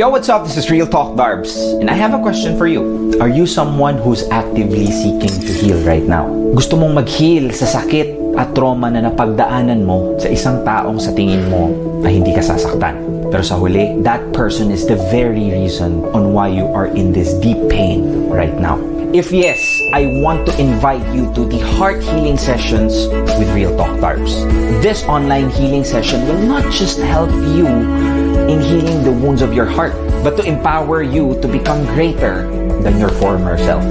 Yo, what's up? This is Real Talk Darbs, and I have a question for you. Are you someone who's actively seeking to heal right now? Gusto mong mag-heal sa sakit at trauma na napagdaanan mo sa isang taong sa tingin mo ay hindi ka sasaktan. Pero sa huli, that person is the very reason on why you are in this deep pain right now. If yes, I want to invite you to the Heart Healing Sessions with Real Talk Darbs. This online healing session will not just help you in healing the wounds of your heart, but to empower you to become greater than your former self.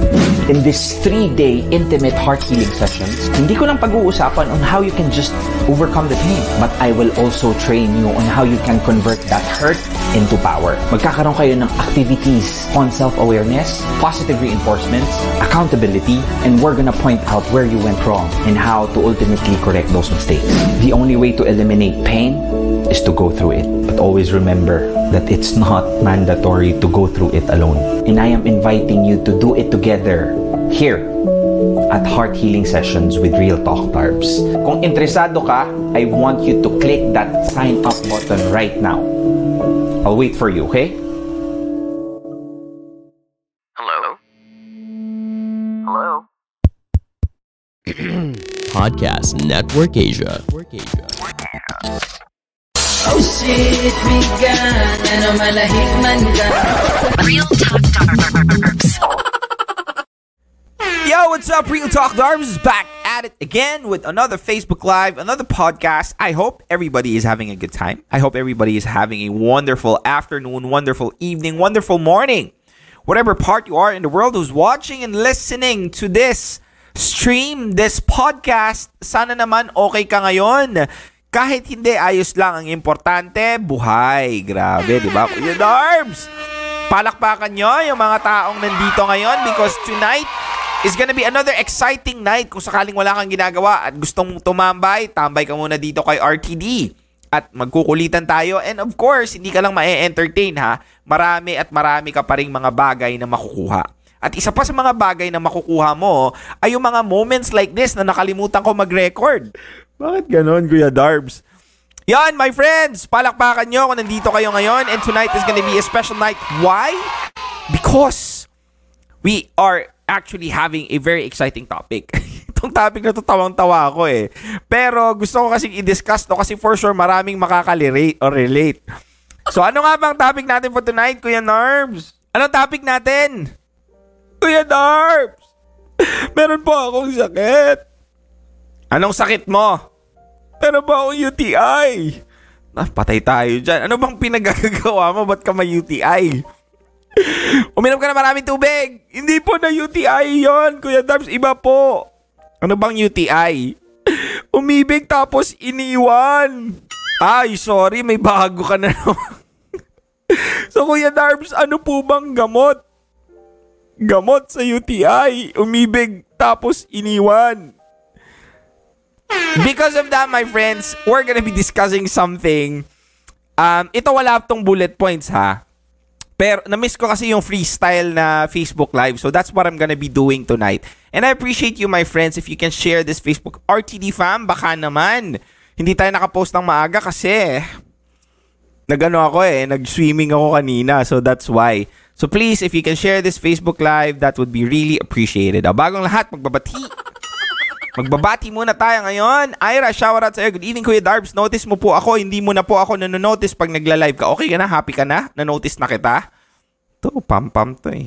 In this three-day intimate heart healing sessions, hindi ko lang pag-uusapan on how you can just overcome the pain, but I will also train you on how you can convert that hurt into power. Magkakaroon kayo ng activities on self-awareness, positive reinforcements, accountability, and we're gonna point out where you went wrong and how to ultimately correct those mistakes. The only way to eliminate pain is to go through it. But always remember that it's not mandatory to go through it alone. And I am inviting you to do it together here at Heart Healing Sessions with Real Talk Tarbs. Kung interesado ka, I want you to click that sign up button right now. I'll wait for you, okay? Hello? Hello? Podcast Network Asia. Oh shit, bigan Ano malahik man ka Real Talk Darbs. Yo, what's up? Real Talk Darbs is back at it again with another Facebook Live, another podcast. I hope everybody is having a good time. I hope everybody is having a wonderful afternoon, wonderful evening, wonderful morning. Whatever part you are in the world who's watching and listening to this stream, this podcast, sana naman okay ka ngayon. Kahit hindi, ayos lang. Ang importante, buhay. Grabe, di ba? Kuya Darbs! Palakpakan nyo yung mga taong nandito ngayon because tonight is gonna be another exciting night. Kung sakaling wala kang ginagawa at gustong tumambay, tambay ka muna dito kay RTD. At magkukulitan tayo. And of course, hindi ka lang ma-entertain ha. Marami at marami ka pa ring mga bagay na makukuha. At isa pa sa mga bagay na makukuha mo ay yung mga moments like this na nakalimutan ko mag-record. Bakit ganon, Kuya Darbs? Yan, my friends! Palakpakan nyo kung nandito kayo ngayon. And tonight is gonna be a special night. Why? Because we are actually having a very exciting topic. Itong topic na to tawang-tawa ako eh. Pero gusto ko kasi i-discuss to kasi for sure maraming makakalirate or relate. So ano nga bang topic natin for tonight, Kuya Narbs? Anong topic natin? Kuya Narbs! Meron po akong sakit. Anong sakit mo? Meron po akong UTI. Ah, patay tayo dyan. Ano bang pinagagawa mo? Ba't ka may UTI? Uminom ka na maraming tubig. Hindi po na UTI yon Kuya Darbs. Iba po. Ano bang UTI? Umibig tapos iniwan. Ay, sorry. May bago ka na naman. so, Kuya Darbs, ano po bang gamot? Gamot sa UTI. Umibig tapos iniwan. Because of that, my friends, we're gonna be discussing something. Um, ito wala tong bullet points ha. Pero na-miss ko kasi yung freestyle na Facebook Live. So that's what I'm gonna be doing tonight. And I appreciate you, my friends, if you can share this Facebook RTD fam. Baka naman. Hindi tayo nakapost ng maaga kasi nagano ako eh, nag-swimming ako kanina. So that's why. So please, if you can share this Facebook Live, that would be really appreciated. Ah, bagong lahat, magbabati. Magbabati muna tayo ngayon. Ira, shout out sa iyo. Good evening, Kuya Darbs. Notice mo po ako. Hindi mo na po ako nanonotice pag nagla-live ka. Okay ka na? Happy ka na? Nanotice na kita? To, pam-pam to eh.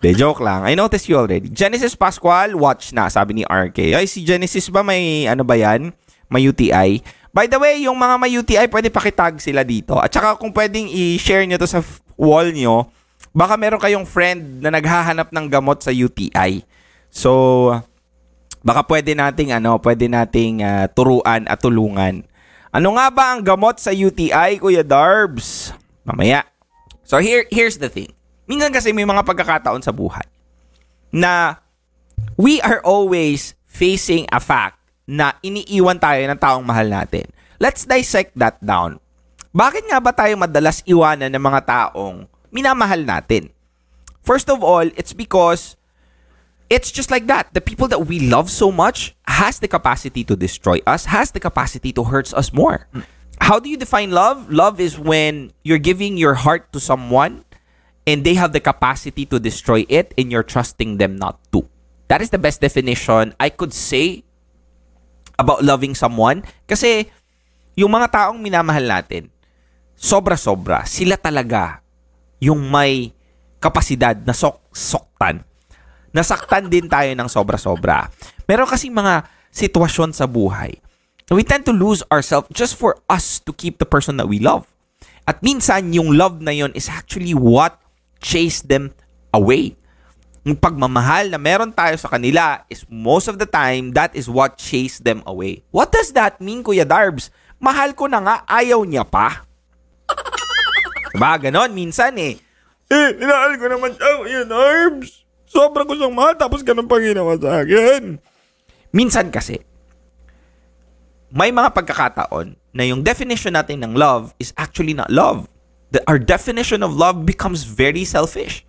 De, joke lang. I noticed you already. Genesis Pascual, watch na, sabi ni RK. Ay, si Genesis ba may, ano ba yan? May UTI? By the way, yung mga may UTI, pwede pakitag sila dito. At saka kung pwedeng i-share nyo to sa wall nyo, baka meron kayong friend na naghahanap ng gamot sa UTI. So, baka pwede nating ano, pwede nating ah, turuan at tulungan. Ano nga ba ang gamot sa UTI, Kuya Darbs? Mamaya. So here here's the thing. Minsan kasi may mga pagkakataon sa buhay na we are always facing a fact na iniiwan tayo ng taong mahal natin. Let's dissect that down. Bakit nga ba tayo madalas iwanan ng mga taong minamahal natin? First of all, it's because it's just like that. The people that we love so much has the capacity to destroy us, has the capacity to hurt us more. how do you define love? Love is when you're giving your heart to someone and they have the capacity to destroy it and you're trusting them not to. That is the best definition I could say about loving someone kasi yung mga taong minamahal natin, sobra-sobra, sila talaga yung may kapasidad na sok soktan. Nasaktan din tayo ng sobra-sobra. Meron kasi mga sitwasyon sa buhay. We tend to lose ourselves just for us to keep the person that we love. At minsan, yung love na yon is actually what chased them away. Yung pagmamahal na meron tayo sa kanila is most of the time, that is what chased them away. What does that mean, Kuya Darbs? Mahal ko na nga, ayaw niya pa. Diba? Ganon, minsan eh. Eh, inahal ko naman siya, Kuya Darbs. Sobrang ko siyang mahal, tapos ganun pa ginawa sa akin. Minsan kasi, may mga pagkakataon na yung definition natin ng love is actually not love. The, our definition of love becomes very selfish.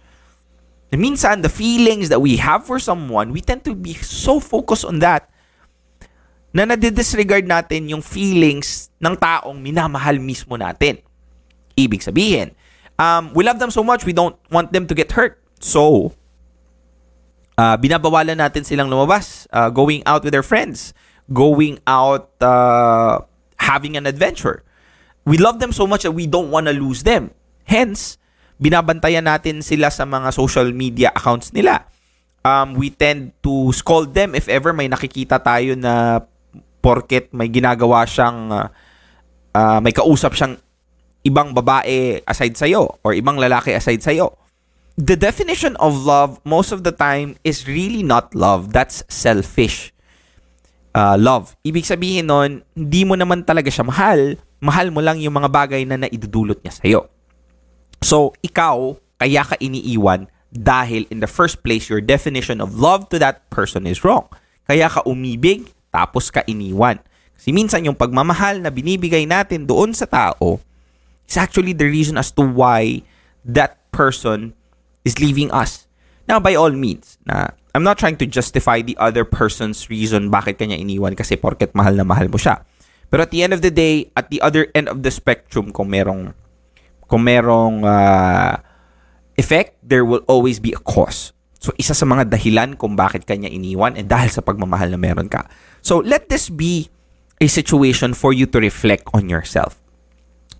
Na minsan, the feelings that we have for someone, we tend to be so focused on that na nadidisregard natin yung feelings ng taong minamahal mismo natin. Ibig sabihin, um, we love them so much, we don't want them to get hurt. So, uh, binabawalan natin silang lumabas, uh, going out with their friends, going out, uh, having an adventure. We love them so much that we don't want to lose them. Hence, binabantayan natin sila sa mga social media accounts nila. Um, we tend to scold them if ever may nakikita tayo na porket may ginagawa siyang uh, uh, may kausap siyang ibang babae aside sa'yo or ibang lalaki aside sa'yo. The definition of love most of the time is really not love. That's selfish uh, love. Ibig sabihin nun, hindi mo naman talaga siya mahal. Mahal mo lang yung mga bagay na naidudulot niya sa'yo. So, ikaw, kaya ka iniiwan dahil in the first place, your definition of love to that person is wrong. Kaya ka umibig, tapos ka iniwan. Kasi minsan yung pagmamahal na binibigay natin doon sa tao is actually the reason as to why that person is leaving us. Now, by all means, na I'm not trying to justify the other person's reason bakit kanya iniwan kasi porket mahal na mahal mo siya. Pero at the end of the day, at the other end of the spectrum, kung merong kung merong uh, effect, there will always be a cause. So, isa sa mga dahilan kung bakit kanya iniwan and dahil sa pagmamahal na meron ka. So, let this be a situation for you to reflect on yourself.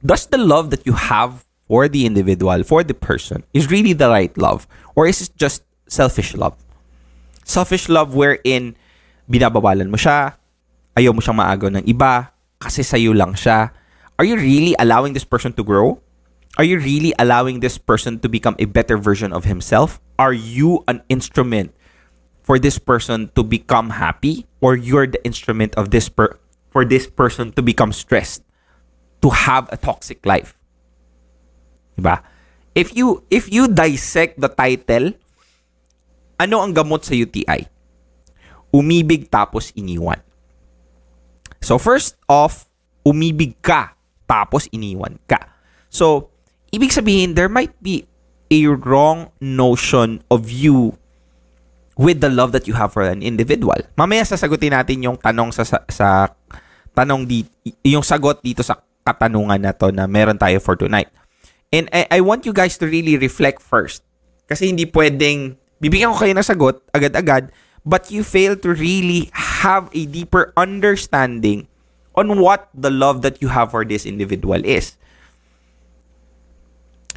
Does the love that you have for the individual, for the person, is really the right love? Or is it just selfish love? Selfish love wherein binabawalan mo siya, ayaw mo siyang maagaw ng iba, kasi sa'yo lang siya. Are you really allowing this person to grow? Are you really allowing this person to become a better version of himself? Are you an instrument for this person to become happy or you're the instrument of this per- for this person to become stressed, to have a toxic life? Diba? If you if you dissect the title, ano ang gamot sa UTI? Umibig tapos iniwan. So first off, umibig ka tapos iniwan ka. So ibig sabihin, there might be a wrong notion of you with the love that you have for an individual. Mamaya sasagutin natin yung tanong sa, sa, sa tanong di, yung sagot dito sa katanungan na to na meron tayo for tonight. And I, I want you guys to really reflect first. Kasi hindi pwedeng, bibigyan ko kayo ng sagot agad-agad, but you fail to really have a deeper understanding on what the love that you have for this individual is.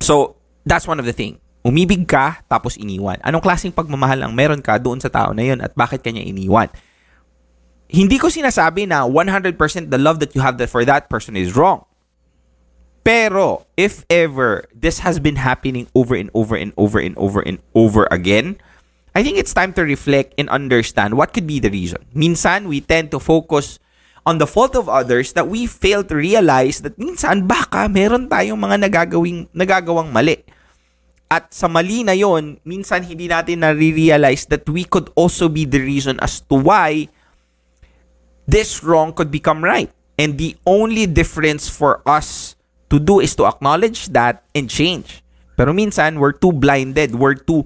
So, that's one of the thing. Umibig ka, tapos iniwan. Anong klaseng pagmamahal ang meron ka doon sa tao na yun at bakit kanya iniwan? Hindi ko sinasabi na 100% the love that you have for that person is wrong. Pero, if ever this has been happening over and over and over and over and over again, I think it's time to reflect and understand what could be the reason. Minsan, we tend to focus on the fault of others that we fail to realize that minsan baka meron tayong mga nagagawing, nagagawang mali. At sa mali na yon, minsan hindi natin na-realize that we could also be the reason as to why this wrong could become right. And the only difference for us to do is to acknowledge that and change. Pero minsan, we're too blinded. We're too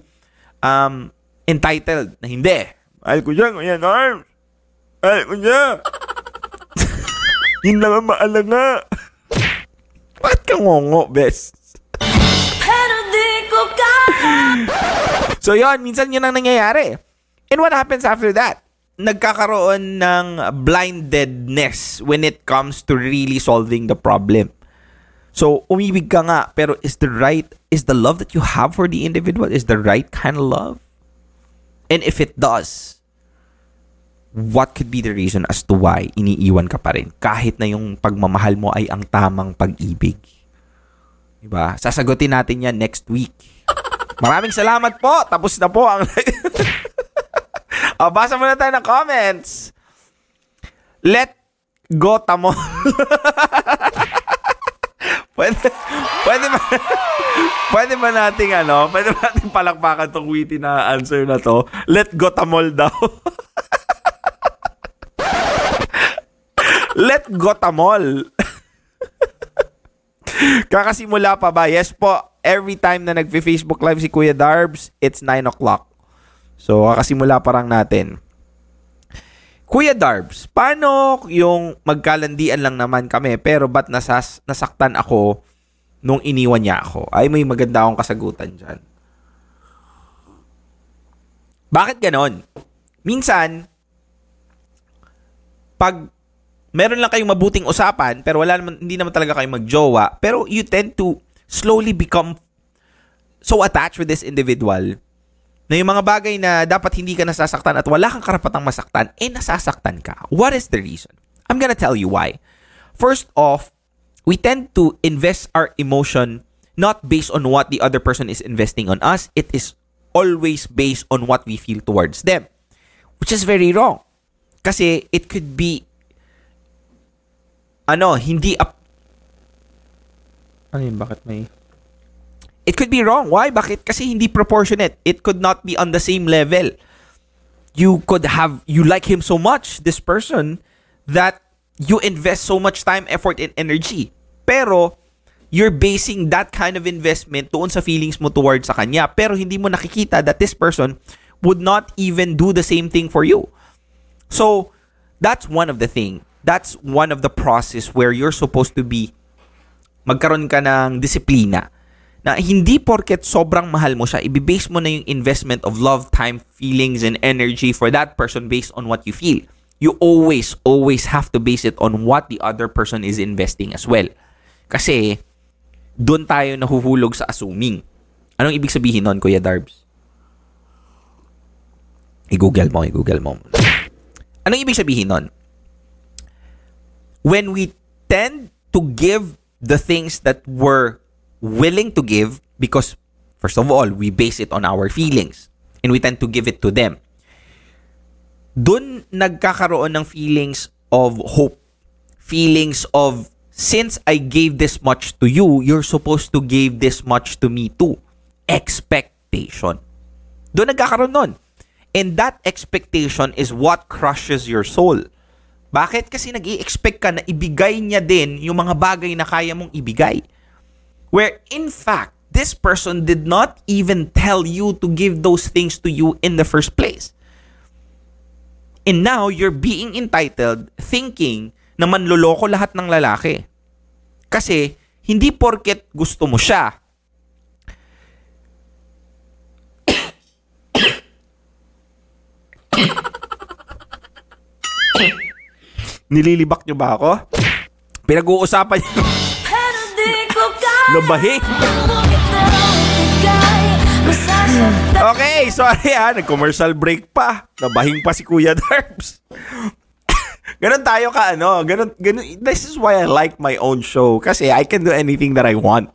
um, entitled na hindi. Mahal ko siya, Kuya Norm. Mahal ko siya. Yun lang ang maalanga. Bakit ka ngongo, bes? So yon, minsan yun ang nangyayari. And what happens after that? Nagkakaroon ng blindedness when it comes to really solving the problem. So, umibig ka nga, pero is the right, is the love that you have for the individual, is the right kind of love? And if it does, what could be the reason as to why iniiwan ka pa rin kahit na yung pagmamahal mo ay ang tamang pag-ibig? Diba? Sasagutin natin yan next week. Maraming salamat po. Tapos na po ang... oh, basa muna tayo ng comments. Let go tamo. pwede, pwede ba, pwede ba nating ano, pwede ba nating palakpakan tong witty na answer na to? Let go tamol daw. Let go tamol. Kakasimula pa ba? Yes po. Every time na nagfe-Facebook live si Kuya Darbs, it's 9 o'clock. So, kakasimula pa lang natin. Kuya Darbs, paano yung magkalandian lang naman kami pero ba't nasas, nasaktan ako nung iniwan niya ako? Ay, may maganda akong kasagutan dyan. Bakit ganon? Minsan, pag meron lang kayong mabuting usapan, pero wala naman, hindi naman talaga kayo magjowa, pero you tend to slowly become so attached with this individual na yung mga bagay na dapat hindi ka nasasaktan at wala kang karapatang masaktan, eh nasasaktan ka. What is the reason? I'm gonna tell you why. First off, we tend to invest our emotion not based on what the other person is investing on us. It is always based on what we feel towards them. Which is very wrong. Kasi it could be ano, hindi ano yun, bakit may It could be wrong. Why? Bakit? Kasi hindi proportionate. It could not be on the same level. You could have, you like him so much, this person, that you invest so much time, effort, and energy. Pero, you're basing that kind of investment doon sa feelings mo towards sa kanya. Pero hindi mo nakikita that this person would not even do the same thing for you. So, that's one of the thing. That's one of the process where you're supposed to be magkaroon ka ng disiplina na hindi porket sobrang mahal mo siya, ibibase mo na yung investment of love, time, feelings, and energy for that person based on what you feel. You always, always have to base it on what the other person is investing as well. Kasi, doon tayo nahuhulog sa assuming. Anong ibig sabihin nun, Kuya Darbs? I-google mo, i-google mo. Anong ibig sabihin nun? When we tend to give the things that we're willing to give because first of all, we base it on our feelings and we tend to give it to them. Doon nagkakaroon ng feelings of hope. Feelings of since I gave this much to you, you're supposed to give this much to me too. Expectation. Doon nagkakaroon nun. And that expectation is what crushes your soul. Bakit? Kasi nag expect ka na ibigay niya din yung mga bagay na kaya mong ibigay. Where in fact, this person did not even tell you to give those things to you in the first place. And now, you're being entitled thinking na manloloko lahat ng lalaki. Kasi, hindi porket gusto mo siya, Nililibak niyo ba ako? Pinag-uusapan niyo. Nabahi. Okay, sorry ha. Nag-commercial break pa. Nabahing pa si Kuya Darbs. ganon tayo ka ano. Ganon, ganon, this is why I like my own show. Kasi I can do anything that I want.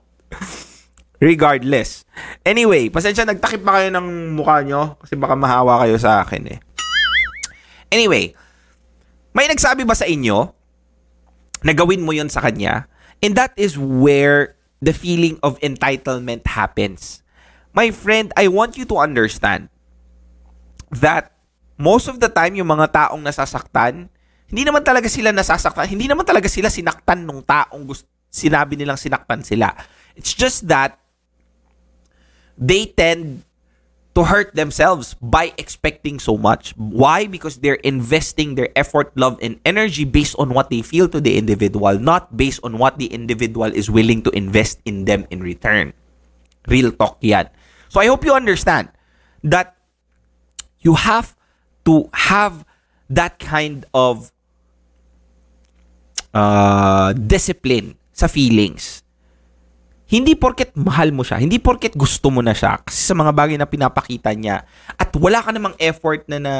Regardless. Anyway, pasensya nagtakip pa kayo ng mukha nyo. Kasi baka mahawa kayo sa akin eh. Anyway, may nagsabi ba sa inyo na gawin mo yon sa kanya? And that is where the feeling of entitlement happens. My friend, I want you to understand that most of the time yung mga taong nasasaktan, hindi naman talaga sila nasasaktan, hindi naman talaga sila sinaktan nung taong gusto, sinabi nilang sinaktan sila. It's just that they tend to hurt themselves by expecting so much. Why? Because they're investing their effort, love, and energy based on what they feel to the individual, not based on what the individual is willing to invest in them in return. Real talk yan. So I hope you understand that you have to have that kind of uh, discipline sa feelings. Hindi porket mahal mo siya, hindi porket gusto mo na siya kasi sa mga bagay na pinapakita niya at wala ka namang effort na, na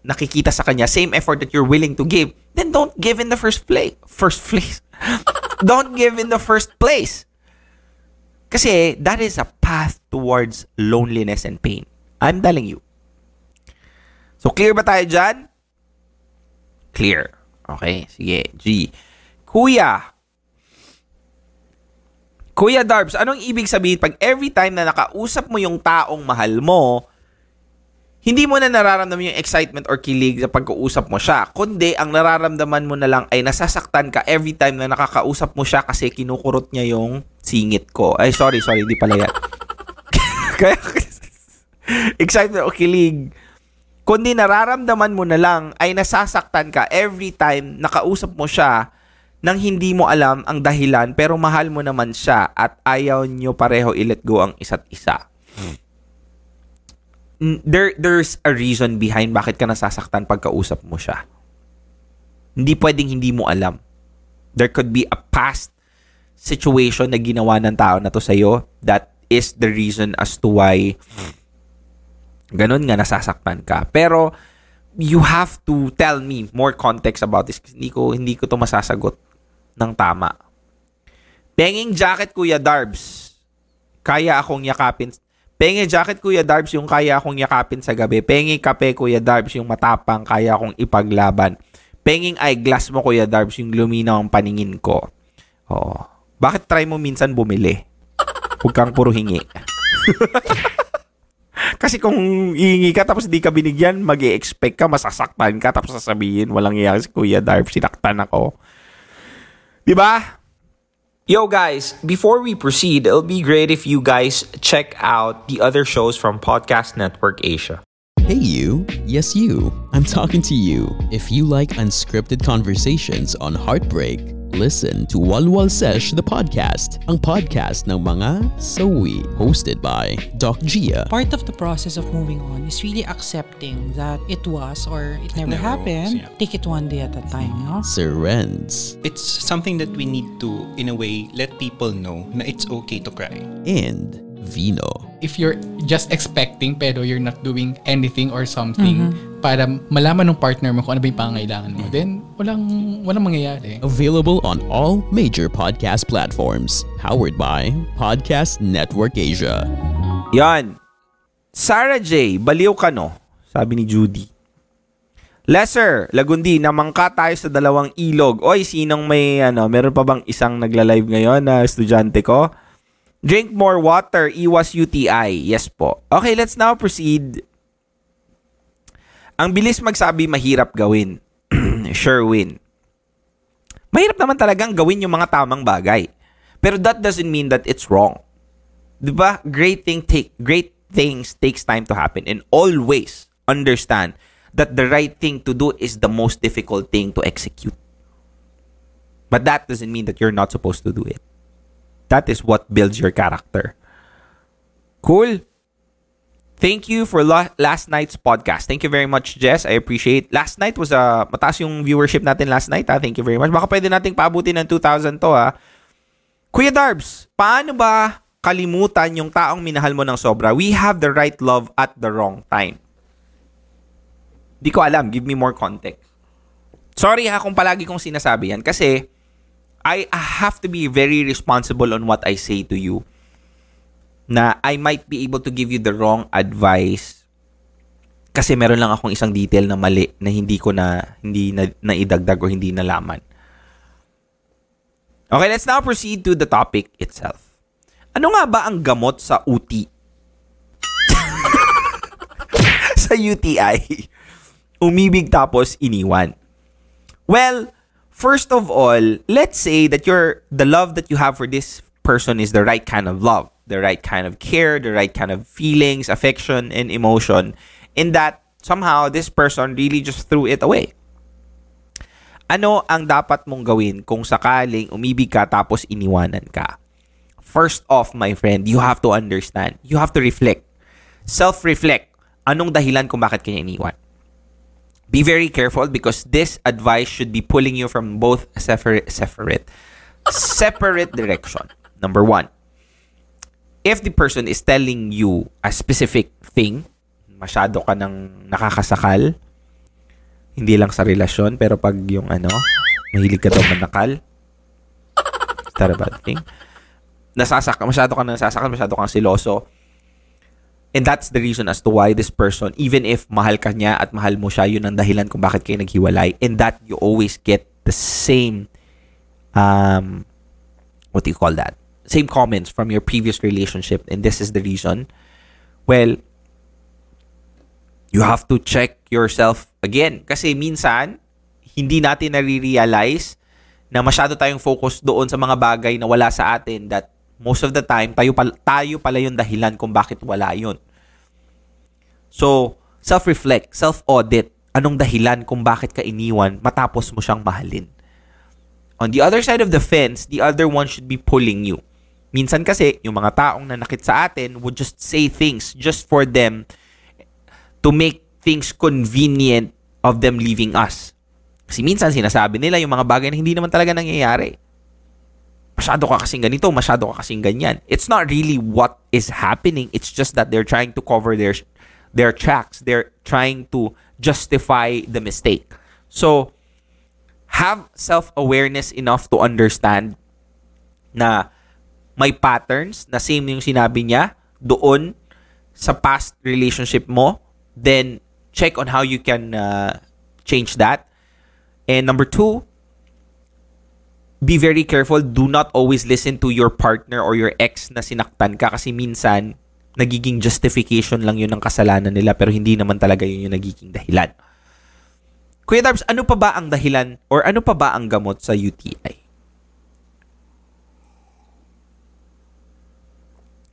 nakikita sa kanya, same effort that you're willing to give, then don't give in the first place. First place. don't give in the first place. Kasi that is a path towards loneliness and pain. I'm telling you. So clear ba tayo dyan? Clear. Okay, sige. G. Kuya, Kuya Darbs, anong ibig sabihin pag every time na nakausap mo yung taong mahal mo, hindi mo na nararamdaman yung excitement or kilig sa pagkausap mo siya, kundi ang nararamdaman mo na lang ay nasasaktan ka every time na nakakausap mo siya kasi kinukurot niya yung singit ko. Ay, sorry, sorry, di pala yan. Kaya, excitement o kilig, kundi nararamdaman mo na lang ay nasasaktan ka every time nakausap mo siya nang hindi mo alam ang dahilan pero mahal mo naman siya at ayaw nyo pareho i-let go ang isa't isa. There, there's a reason behind bakit ka nasasaktan pagkausap mo siya. Hindi pwedeng hindi mo alam. There could be a past situation na ginawa ng tao na to sa'yo that is the reason as to why ganun nga nasasaktan ka. Pero you have to tell me more context about this hindi ko hindi ko to masasagot ng tama. Penging jacket Kuya Darbs. Kaya akong yakapin. Penge jacket Kuya Darbs yung kaya akong yakapin sa gabi. Pengi kape Kuya Darbs yung matapang kaya akong ipaglaban. Penging eyeglass mo Kuya Darbs yung luminaw ang paningin ko. Oo. Bakit try mo minsan bumili? Huwag kang puro hingi. Kasi kung hihingi ka tapos di ka binigyan, mag expect ka, masasaktan ka, tapos sasabihin, walang iya si Kuya Darb, sinaktan ako. Di ba? Yo guys, before we proceed, it'll be great if you guys check out the other shows from Podcast Network Asia. Hey, you. Yes, you. I'm talking to you. If you like unscripted conversations on heartbreak, listen to Walwal Sesh the podcast, ang podcast ng mga sawi, hosted by Doc Gia. part of the process of moving on is really accepting that it was or it never, never happened. was, yeah. Take it one day at a time, no? Sir Renz It's something that we need to, in a way, let people know na it's okay to cry. and Vino. If you're just expecting pero you're not doing anything or something para malaman ng partner mo kung ano ba yung pangangailangan mo, then walang, walang mangyayari. Available on all major podcast platforms. Powered by Podcast Network Asia. Yan. Sarah J, baliw ka no? Sabi ni Judy. Lesser, Lagundi, namangka tayo sa dalawang ilog. Oy, sinong may, ano, meron pa bang isang nagla-live ngayon na estudyante ko? Drink more water, iwas UTI. Yes po. Okay, let's now proceed. Ang bilis magsabi mahirap gawin. Sherwin. Mahirap naman talagang gawin yung mga tamang bagay. Pero that doesn't mean that it's wrong. 'Di ba? Great thing take great things takes time to happen and always understand that the right thing to do is the most difficult thing to execute. But that doesn't mean that you're not supposed to do it. That is what builds your character. Cool. Thank you for la- last night's podcast. Thank you very much, Jess. I appreciate. Last night was a mataas yung viewership natin last night. Ha? Thank you very much. Baka pwede nating paabutin ng 2,000 to ha. Kuya Darbs, paano ba kalimutan yung taong minahal mo ng sobra? We have the right love at the wrong time. Di ko alam. Give me more context. Sorry ha kung palagi kong sinasabi yan. Kasi I have to be very responsible on what I say to you. Na I might be able to give you the wrong advice kasi meron lang akong isang detail na mali na hindi ko na hindi na, naidagdag o hindi nalaman. Okay, let's now proceed to the topic itself. Ano nga ba ang gamot sa UTI? sa UTI. Umibig tapos iniwan. Well, first of all, let's say that your the love that you have for this person is the right kind of love. the right kind of care, the right kind of feelings, affection, and emotion, in that somehow this person really just threw it away. Ano ang dapat mong gawin kung sakaling umibig ka tapos iniwanan ka? First off, my friend, you have to understand. You have to reflect. Self-reflect. Anong dahilan kung bakit kanya iniwan? Be very careful because this advice should be pulling you from both separate, separate, separate direction. Number one, if the person is telling you a specific thing, masyado ka nang nakakasakal, hindi lang sa relasyon, pero pag yung ano, mahilig ka daw manakal, is that a bad thing? Nasasak, masyado ka nang nasasakal, masyado kang siloso. And that's the reason as to why this person, even if mahal ka niya at mahal mo siya, yun ang dahilan kung bakit kayo naghiwalay. And that you always get the same, um, what do you call that? Same comments from your previous relationship. And this is the reason. Well, you have to check yourself again. Kasi minsan, hindi natin nare-realize na masyado tayong focus doon sa mga bagay na wala sa atin that most of the time, tayo pala, tayo pala yung dahilan kung bakit wala yun. So, self-reflect, self-audit, anong dahilan kung bakit ka iniwan matapos mo siyang mahalin. On the other side of the fence, the other one should be pulling you. Minsan kasi, yung mga taong nanakit sa atin would just say things just for them to make things convenient of them leaving us. Kasi minsan sinasabi nila yung mga bagay na hindi naman talaga nangyayari. Masyado ka kasing ganito, masyado ka kasing ganyan. It's not really what is happening. It's just that they're trying to cover their their tracks. They're trying to justify the mistake. So, have self-awareness enough to understand na may patterns na same yung sinabi niya doon sa past relationship mo then check on how you can uh, change that. And number two, be very careful. Do not always listen to your partner or your ex na sinaktan ka kasi minsan nagiging justification lang yun ng kasalanan nila pero hindi naman talaga yun yung nagiging dahilan. Kuya Darbs, ano pa ba ang dahilan or ano pa ba ang gamot sa UTI?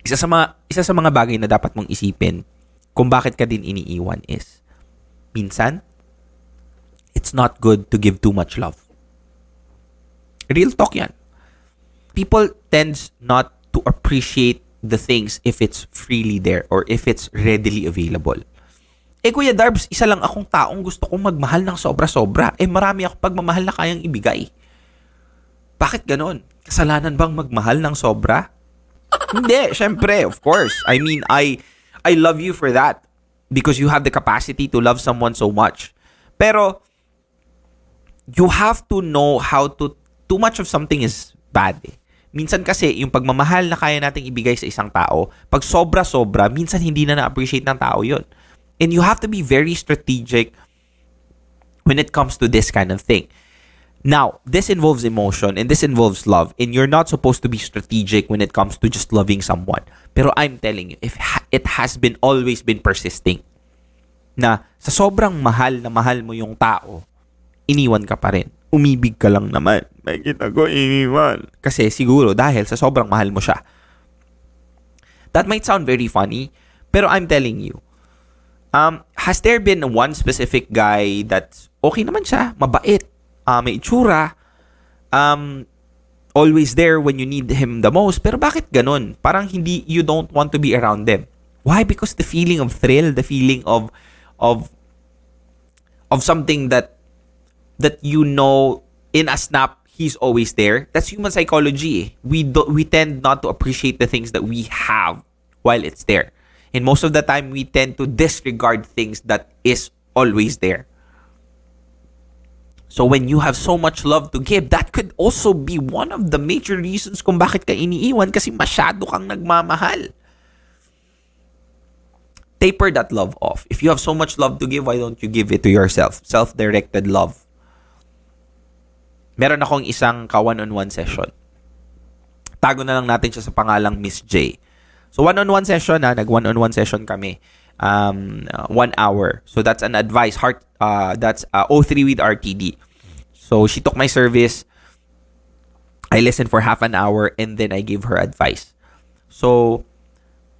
Isa sa mga isa sa mga bagay na dapat mong isipin kung bakit ka din iniiwan is minsan it's not good to give too much love. Real talk yan. People tends not to appreciate the things if it's freely there or if it's readily available. Eh Kuya Darbs, isa lang akong taong gusto kong magmahal ng sobra-sobra. Eh marami ako pagmamahal na kayang ibigay. Bakit ganon? Kasalanan bang magmahal ng sobra? Hindi, syempre, of course. I mean, I I love you for that because you have the capacity to love someone so much. Pero you have to know how to too much of something is bad. Eh. Minsan kasi yung pagmamahal na kaya nating ibigay sa isang tao, pag sobra-sobra, minsan hindi na na-appreciate ng tao 'yon. And you have to be very strategic when it comes to this kind of thing. Now, this involves emotion and this involves love and you're not supposed to be strategic when it comes to just loving someone. Pero I'm telling you, if it has been always been persisting na sa sobrang mahal na mahal mo yung tao, iniwan ka pa rin. Umibig ka lang naman. May kita ko iniwan. Kasi siguro dahil sa sobrang mahal mo siya. That might sound very funny, pero I'm telling you, um, has there been one specific guy that's okay naman siya, mabait, uh, may itsura, um, always there when you need him the most. Pero bakit ganun? Parang hindi, you don't want to be around them. Why? Because the feeling of thrill, the feeling of, of, of something that, that you know in a snap, he's always there. That's human psychology. Eh. We do, we tend not to appreciate the things that we have while it's there. And most of the time, we tend to disregard things that is always there. So when you have so much love to give, that could also be one of the major reasons kung bakit ka iniiwan kasi masyado kang nagmamahal. Taper that love off. If you have so much love to give, why don't you give it to yourself? Self-directed love. Meron akong isang ka-one-on-one session. Tago na lang natin siya sa pangalang Miss J. So one-on-one session na, nag-one-on-one session kami um, uh, one hour. So that's an advice. Heart, uh, that's uh, O3 with RTD. So she took my service. I listened for half an hour and then I gave her advice. So,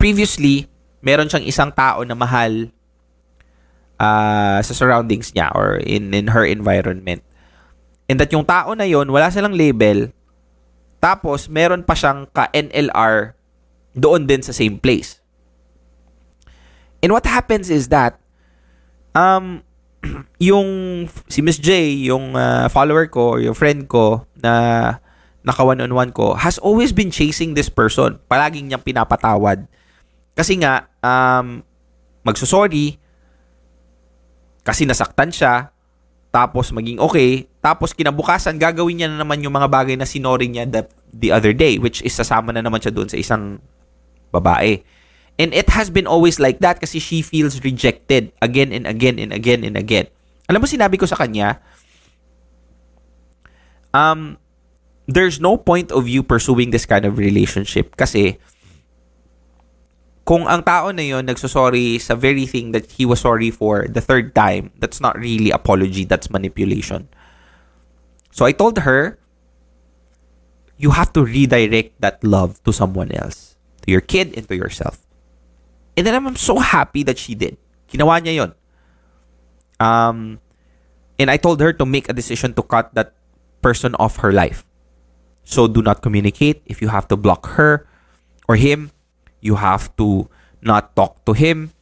previously, meron siyang isang tao na mahal uh, sa surroundings niya or in, in her environment. And that yung tao na yon wala silang label. Tapos, meron pa siyang ka-NLR doon din sa same place. And what happens is that, um, yung si Miss J, yung uh, follower ko, yung friend ko na naka one-on-one ko, has always been chasing this person. Palaging niyang pinapatawad. Kasi nga, um, magsusorry, kasi nasaktan siya, tapos maging okay, tapos kinabukasan, gagawin niya na naman yung mga bagay na sinori niya the, the other day, which is sasama na naman siya doon sa isang babae. And it has been always like that kasi she feels rejected again and again and again and again. Alam mo, sinabi ko sa kanya, um, there's no point of you pursuing this kind of relationship kasi kung ang tao na yon nagsosorry sa very thing that he was sorry for the third time, that's not really apology, that's manipulation. So I told her, you have to redirect that love to someone else, to your kid and to yourself. And then I'm so happy that she did. Ginawa niya yon. Um, and I told her to make a decision to cut that person off her life. So do not communicate. If you have to block her or him, you have to not talk to him.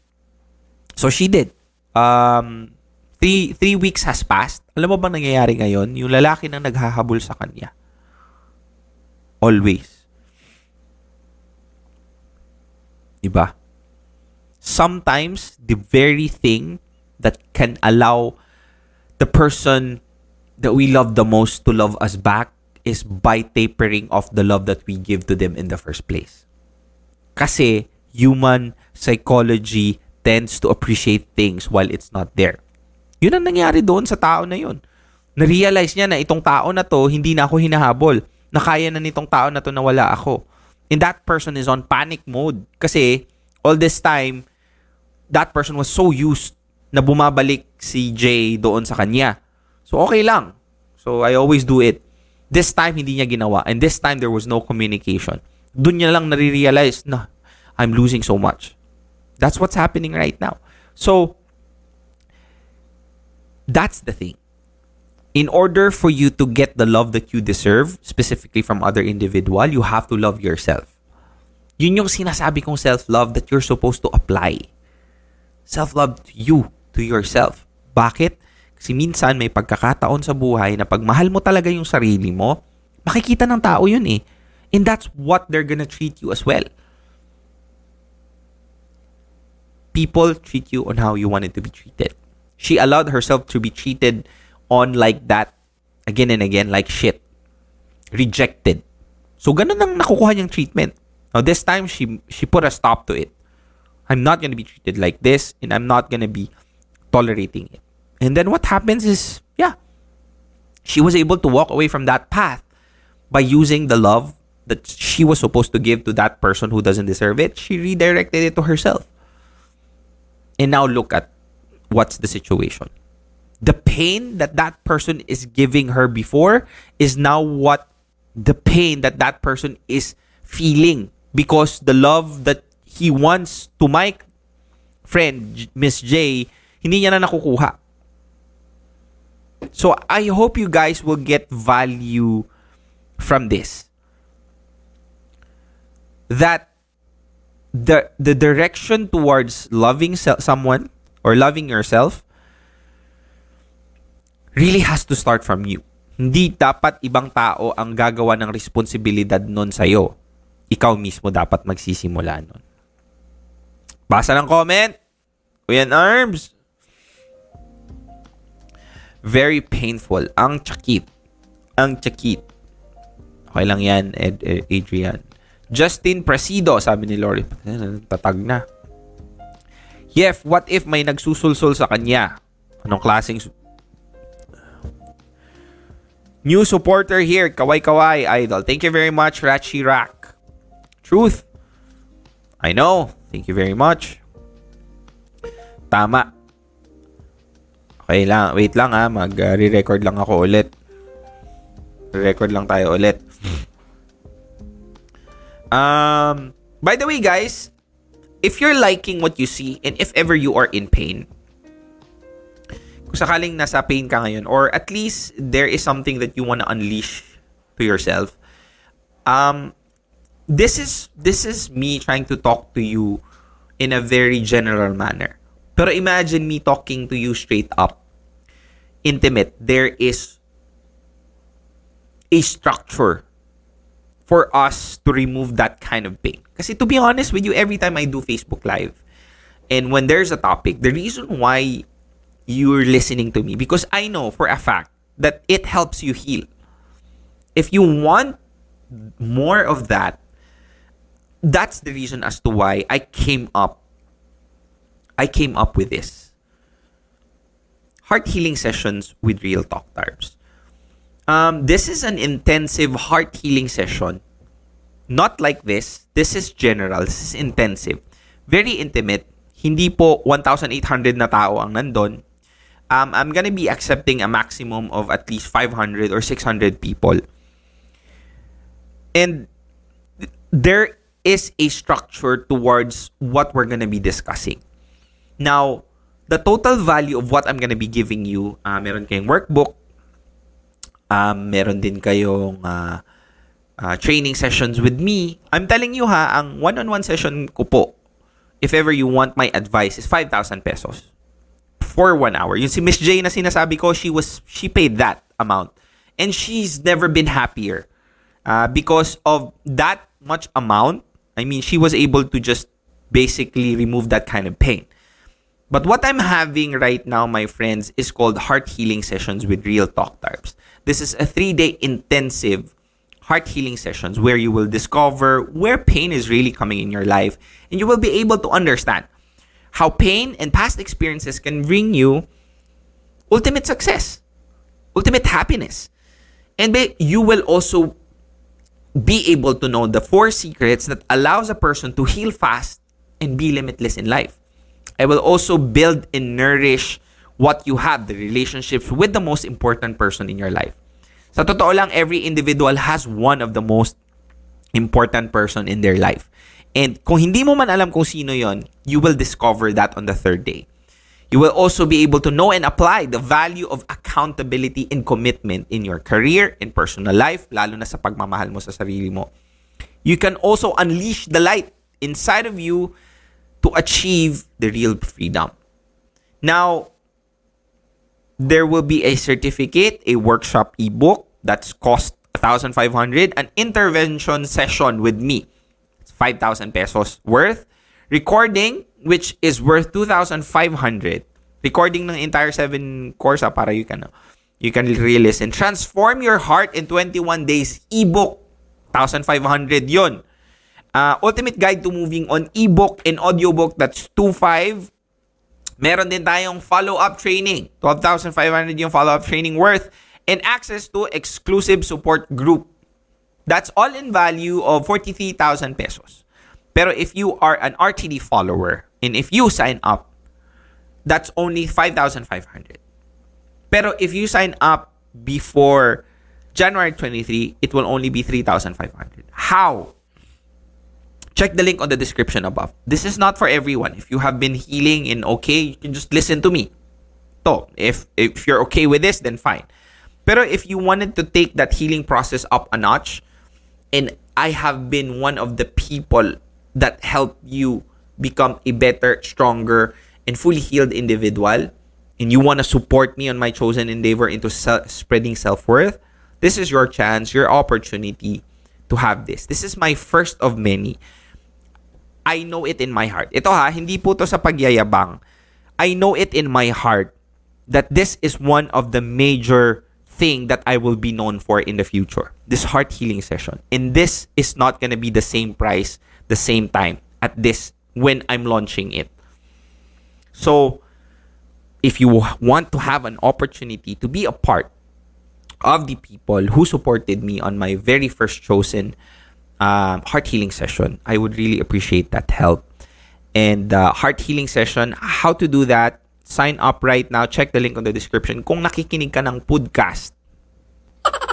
So she did. Um, three, three weeks has passed. Alam mo bang nangyayari ngayon? Yung lalaki nang naghahabol sa kanya. Always. Diba? Sometimes, the very thing that can allow the person that we love the most to love us back is by tapering off the love that we give to them in the first place. Kasi human psychology tends to appreciate things while it's not there. Yun ang nangyari doon sa tao na yun. Na-realize niya na itong tao na to, hindi na ako hinahabol. Na kaya na nitong tao na to na wala ako. And that person is on panic mode. Kasi all this time, that person was so used na bumabalik si Jay doon sa kanya. So okay lang. So I always do it. This time, hindi niya ginawa. And this time, there was no communication doon niya lang nare-realize na I'm losing so much. That's what's happening right now. So, that's the thing. In order for you to get the love that you deserve, specifically from other individual, you have to love yourself. Yun yung sinasabi kong self-love that you're supposed to apply. Self-love to you, to yourself. Bakit? Kasi minsan may pagkakataon sa buhay na pag mahal mo talaga yung sarili mo, makikita ng tao yun eh And that's what they're gonna treat you as well. People treat you on how you wanted to be treated. She allowed herself to be treated on like that again and again, like shit. Rejected. So, ganun ang nakukuha niyang treatment. Now, this time, she, she put a stop to it. I'm not gonna be treated like this, and I'm not gonna be tolerating it. And then what happens is, yeah, she was able to walk away from that path by using the love that she was supposed to give to that person who doesn't deserve it, she redirected it to herself. And now look at what's the situation. The pain that that person is giving her before is now what the pain that that person is feeling because the love that he wants to my friend Miss J hindi niya na nakukuha. So I hope you guys will get value from this that the the direction towards loving se- someone or loving yourself really has to start from you. Hindi dapat ibang tao ang gagawa ng responsibilidad nun sa'yo. Ikaw mismo dapat magsisimula nun. Basa ng comment. Kuya Arms. Very painful. Ang chakit. Ang chakit. Okay lang yan, Ed, Ed, Adrian. Justin Presido, sabi ni Lori. Tatag na. Yef, what if may nagsusulsul sa kanya? Anong klaseng... New supporter here, Kaway-Kaway Idol. Thank you very much, Rachi Rak. Truth. I know. Thank you very much. Tama. Okay lang. Wait lang ha. Mag-re-record lang ako ulit. Re-record lang tayo ulit. Um, By the way, guys, if you're liking what you see and if ever you are in pain, kung sakaling nasa pain ka ngayon or at least there is something that you want to unleash to yourself, um, this is this is me trying to talk to you in a very general manner. Pero imagine me talking to you straight up. Intimate. There is a structure for us to remove that kind of pain. Kasi to be honest with you, every time I do Facebook Live, and when there's a topic, the reason why you're listening to me, because I know for a fact that it helps you heal. If you want more of that, that's the reason as to why I came up I came up with this. Heart healing sessions with Real Talk Tarbs. Um, this is an intensive heart healing session. Not like this. This is general. This is intensive. Very intimate. Hindi po 1,800 na tao ang nandun. Um, I'm gonna be accepting a maximum of at least 500 or 600 people. And there is a structure towards what we're gonna be discussing. Now, the total value of what I'm gonna be giving you, uh, meron kayong workbook, um, meron din kayong uh, uh, training sessions with me. I'm telling you ha, ang one-on-one session ko po, if ever you want my advice, is 5,000 pesos for one hour. Yung si Miss J na sinasabi ko, she was she paid that amount. And she's never been happier. Uh, because of that much amount, I mean, she was able to just basically remove that kind of pain. But what I'm having right now, my friends, is called Heart Healing Sessions with Real Talk Tarps. This is a three day intensive heart healing sessions where you will discover where pain is really coming in your life and you will be able to understand how pain and past experiences can bring you ultimate success, ultimate happiness. And you will also be able to know the four secrets that allows a person to heal fast and be limitless in life. I will also build and nourish what you have, the relationships with the most important person in your life. Sa totoo lang, every individual has one of the most important person in their life. And kung hindi mo man alam kung sino yon, you will discover that on the third day. You will also be able to know and apply the value of accountability and commitment in your career and personal life, lalo na sa pagmamahal mo sa sarili mo. You can also unleash the light inside of you to achieve the real freedom. Now, there will be a certificate, a workshop ebook that's cost 1,500, an intervention session with me. It's 5,000 pesos worth. Recording, which is worth 2,500. Recording ng entire 7 course ah, para you can you can re-listen. Transform your heart in 21 days ebook. 1,500 yon. Uh, Ultimate Guide to Moving on ebook and audiobook that's 2,500 Meron din tayong follow-up training. 12,500 yung follow-up training worth. And access to exclusive support group. That's all in value of 43,000 pesos. Pero if you are an RTD follower and if you sign up, that's only 5,500. Pero if you sign up before January 23, it will only be 3,500. How? Check the link on the description above. This is not for everyone. If you have been healing and okay, you can just listen to me. So, if if you're okay with this, then fine. Pero if you wanted to take that healing process up a notch, and I have been one of the people that helped you become a better, stronger, and fully healed individual, and you want to support me on my chosen endeavor into se- spreading self worth, this is your chance, your opportunity to have this. This is my first of many. I know it in my heart. Ito ha, hindi po to sa pagyayabang. I know it in my heart that this is one of the major thing that I will be known for in the future. This heart healing session. And this is not going to be the same price, the same time at this when I'm launching it. So, if you want to have an opportunity to be a part of the people who supported me on my very first chosen um, heart healing session. I would really appreciate that help. And uh, heart healing session, how to do that? Sign up right now. Check the link on the description. Kung nakikinig ka ng podcast,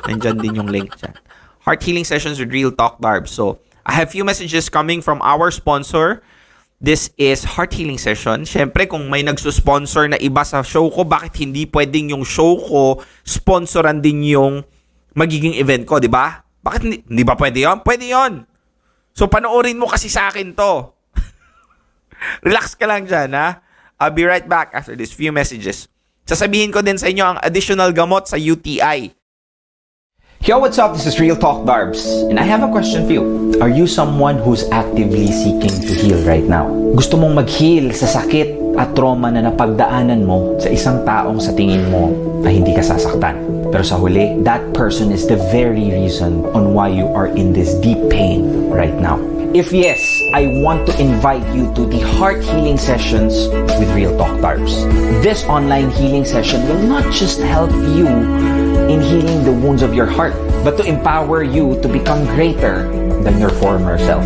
nandyan din yung link dyan. Heart healing sessions with Real Talk Darb. So, I have few messages coming from our sponsor. This is Heart Healing Session. Siyempre, kung may nagsusponsor na iba sa show ko, bakit hindi pwedeng yung show ko sponsoran din yung magiging event ko, di ba? Bakit hindi, hindi ba pwede yon? Pwede yon. So, panoorin mo kasi sa akin to. Relax ka lang dyan, ha? I'll be right back after these few messages. Sasabihin ko din sa inyo ang additional gamot sa UTI. Yo, what's up? This is Real Talk Darbs, and I have a question for you. Are you someone who's actively seeking to heal right now? Gusto mong mag-heal sa sakit at trauma na napagdaanan mo sa isang taong sa tingin mo ay hindi ka sasaktan. Pero sa huli, that person is the very reason on why you are in this deep pain right now. If yes, I want to invite you to the heart healing sessions with Real Talk Darbs. This online healing session will not just help you in healing the wounds of your heart, but to empower you to become greater than your former self.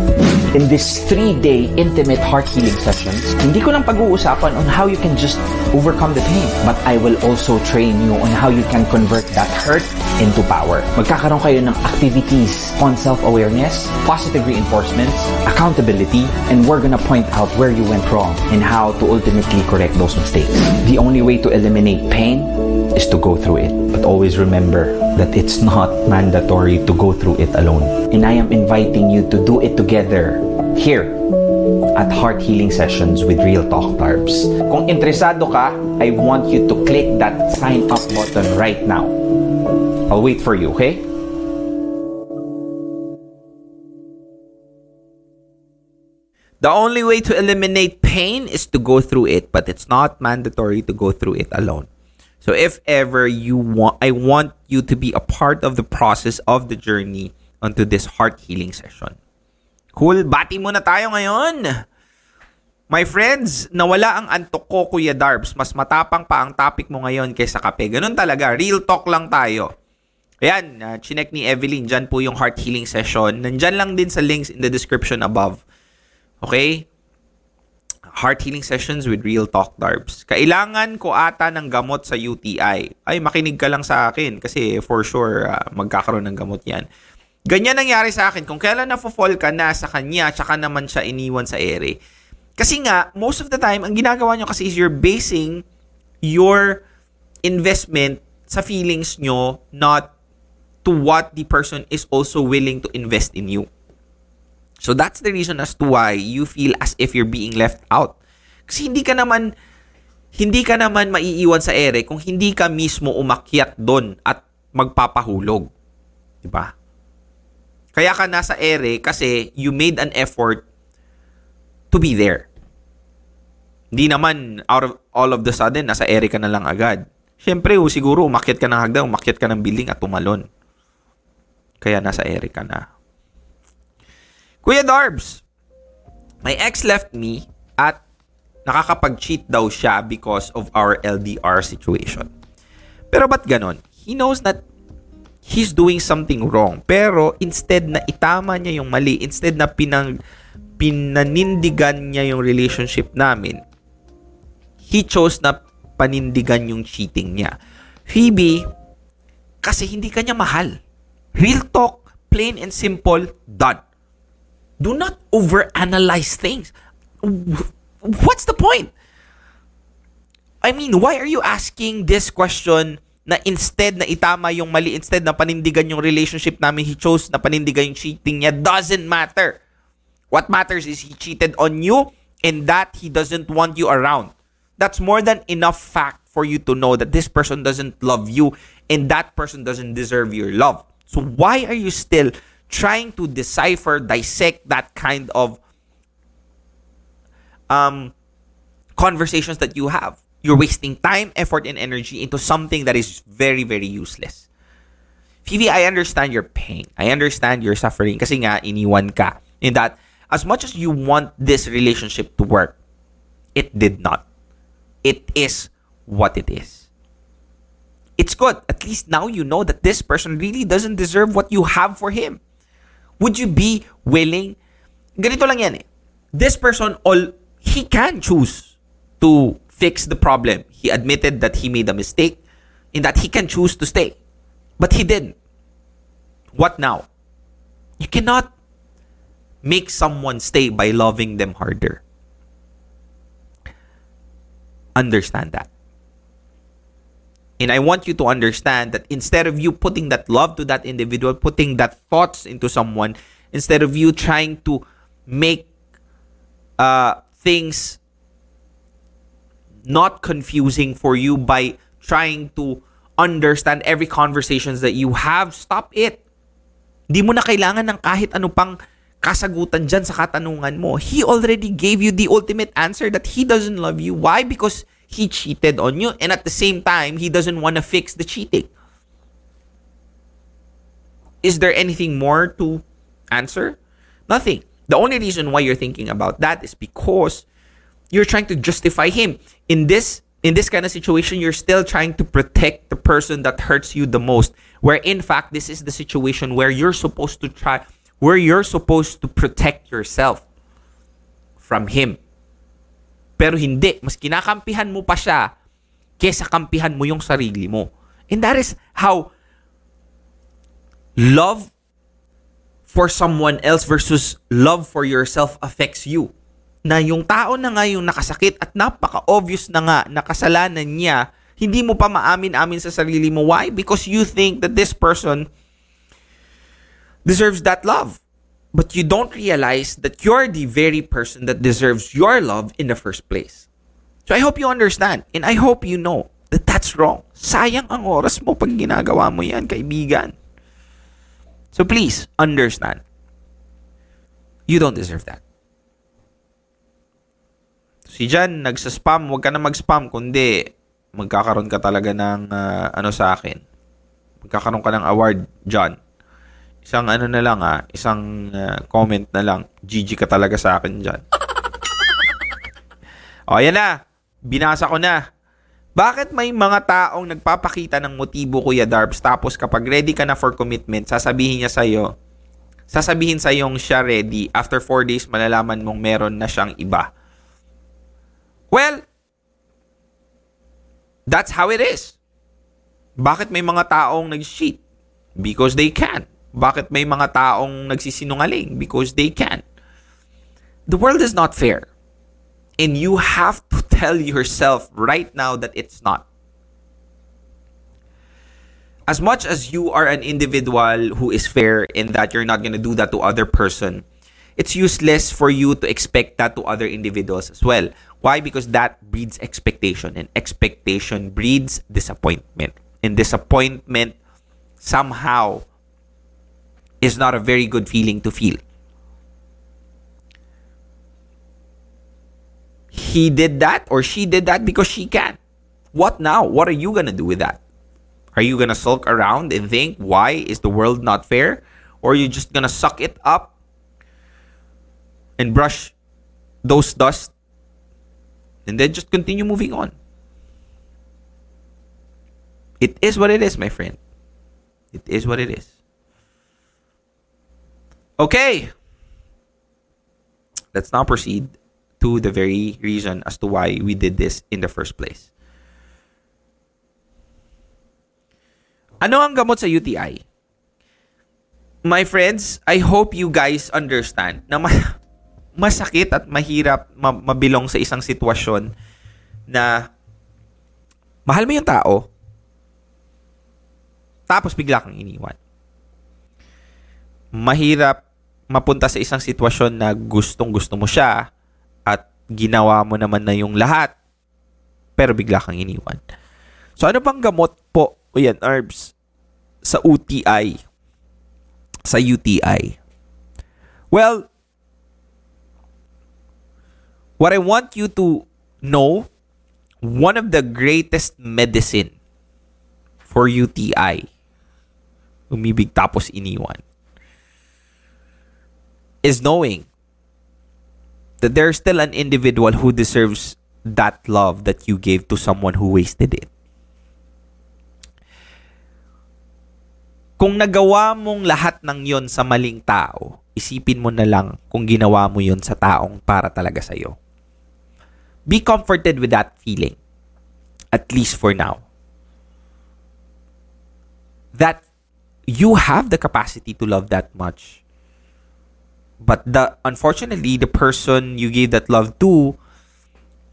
In this three-day intimate heart healing sessions, hindi ko lang pag-uusapan on how you can just overcome the pain, but I will also train you on how you can convert that hurt into power. Magkakaroon kayo ng activities on self-awareness, positive reinforcements, accountability, and we're gonna point out where you went wrong and how to ultimately correct those mistakes. The only way to eliminate pain is to go through it. But always remember that it's not mandatory to go through it alone. And I am inviting you to do it together here at Heart Healing Sessions with Real Talk Darbs. Kung interesado ka, I want you to click that sign up button right now. I'll wait for you, okay? The only way to eliminate pain is to go through it, but it's not mandatory to go through it alone. So if ever you want I want you to be a part of the process of the journey onto this heart healing session. Cool, bati muna tayo ngayon. My friends, nawala ang antok ko, Kuya Darbs. Mas matapang pa ang topic mo ngayon kaysa kape. Ganun talaga, real talk lang tayo. Ayan, uh, chinek ni Evelyn, dyan po yung heart healing session. Nandyan lang din sa links in the description above. Okay? Heart healing sessions with Real Talk Darbs. Kailangan ko ata ng gamot sa UTI. Ay, makinig ka lang sa akin kasi for sure uh, magkakaroon ng gamot yan. Ganyan nangyari sa akin. Kung kailan na-fall ka na sa kanya, tsaka naman siya iniwan sa ere. Kasi nga, most of the time, ang ginagawa nyo kasi is you're basing your investment sa feelings nyo, not to what the person is also willing to invest in you. So that's the reason as to why you feel as if you're being left out. Kasi hindi ka naman hindi ka naman maiiwan sa ere kung hindi ka mismo umakyat doon at magpapahulog. 'Di ba? Kaya ka nasa ere kasi you made an effort to be there. Hindi naman out of all of the sudden nasa ere ka na lang agad. Siyempre, siguro umakyat ka ng hagdan, umakyat ka ng building at tumalon. Kaya nasa ere ka na. Kuya Darbs, my ex left me at nakakapag-cheat daw siya because of our LDR situation. Pero ba't ganon? He knows that he's doing something wrong. Pero instead na itama niya yung mali, instead na pinang, pinanindigan niya yung relationship namin, he chose na panindigan yung cheating niya. Phoebe, kasi hindi ka niya mahal. Real talk, plain and simple, done. Do not overanalyze things. What's the point? I mean, why are you asking this question na instead na itama yung mali, instead na panindigan yung relationship namin, he chose na panindigan yung cheating niya, doesn't matter. What matters is he cheated on you and that he doesn't want you around. That's more than enough fact for you to know that this person doesn't love you and that person doesn't deserve your love. So why are you still trying to decipher, dissect that kind of um, conversations that you have. You're wasting time, effort, and energy into something that is very, very useless. Phoebe, I understand your pain. I understand your suffering kasi nga iniwan ka. In that, as much as you want this relationship to work, it did not. It is what it is. It's good. At least now you know that this person really doesn't deserve what you have for him. Would you be willing? Ganito lang yan eh. This person, all he can choose to fix the problem. He admitted that he made a mistake in that he can choose to stay. But he didn't. What now? You cannot make someone stay by loving them harder. Understand that. And I want you to understand that instead of you putting that love to that individual, putting that thoughts into someone, instead of you trying to make uh, things not confusing for you by trying to understand every conversations that you have, stop it. Di mo na kailangan ng kahit ano pang kasagutan dyan sa katanungan mo. He already gave you the ultimate answer that he doesn't love you. Why? Because he cheated on you and at the same time, he doesn't want to fix the cheating. Is there anything more to answer? Nothing. The only reason why you're thinking about that is because you're trying to justify him. In this in this kind of situation, you're still trying to protect the person that hurts you the most. Where in fact, this is the situation where you're supposed to try where you're supposed to protect yourself from him. Pero hindi, mas kinakampihan mo pa siya kesa kampihan mo yung sarili mo. And that is how love for someone else versus love for yourself affects you. Na yung tao na nga yung nakasakit at napaka-obvious na nga na kasalanan niya, hindi mo pa maamin-amin sa sarili mo. Why? Because you think that this person deserves that love. But you don't realize that you're the very person that deserves your love in the first place. So I hope you understand and I hope you know that that's wrong. Sayang ang oras mo pag ginagawa mo yan, kaibigan. So please, understand. You don't deserve that. Si Jan, nagsa-spam, huwag ka na mag-spam, kundi magkakaroon ka talaga ng uh, ano sa akin. Magkakaroon ka ng award, John. Isang ano na lang ah, isang uh, comment na lang. GG ka talaga sa akin dyan. o, ayan na. Binasa ko na. Bakit may mga taong nagpapakita ng motibo, Kuya Darbs, tapos kapag ready ka na for commitment, sasabihin niya sa'yo, sasabihin sa yung siya ready, after 4 days, malalaman mong meron na siyang iba. Well, that's how it is. Bakit may mga taong nag-cheat? Because they can. Bakit may mga taong nagsisinungaling? Because they can. The world is not fair. And you have to tell yourself right now that it's not. As much as you are an individual who is fair in that you're not going to do that to other person, it's useless for you to expect that to other individuals as well. Why? Because that breeds expectation and expectation breeds disappointment. And disappointment somehow is not a very good feeling to feel. He did that or she did that because she can. What now? What are you going to do with that? Are you going to sulk around and think, why is the world not fair? Or are you just going to suck it up and brush those dust and then just continue moving on? It is what it is, my friend. It is what it is. Okay. Let's now proceed to the very reason as to why we did this in the first place. Ano ang gamot sa UTI? My friends, I hope you guys understand na ma- masakit at mahirap ma- mabilong sa isang sitwasyon na mahal mo yung tao tapos bigla kang iniwan. Mahirap mapunta sa isang sitwasyon na gustong gusto mo siya at ginawa mo naman na yung lahat pero bigla kang iniwan. So ano bang gamot po o yan, herbs sa UTI? Sa UTI? Well, what I want you to know, one of the greatest medicine for UTI, umibig tapos iniwan, is knowing that there's still an individual who deserves that love that you gave to someone who wasted it. Kung nagawa mong lahat ng yon sa maling tao, isipin mo na lang kung ginawa mo yon sa taong para talaga sa'yo. Be comforted with that feeling. At least for now. That you have the capacity to love that much. But the unfortunately, the person you gave that love to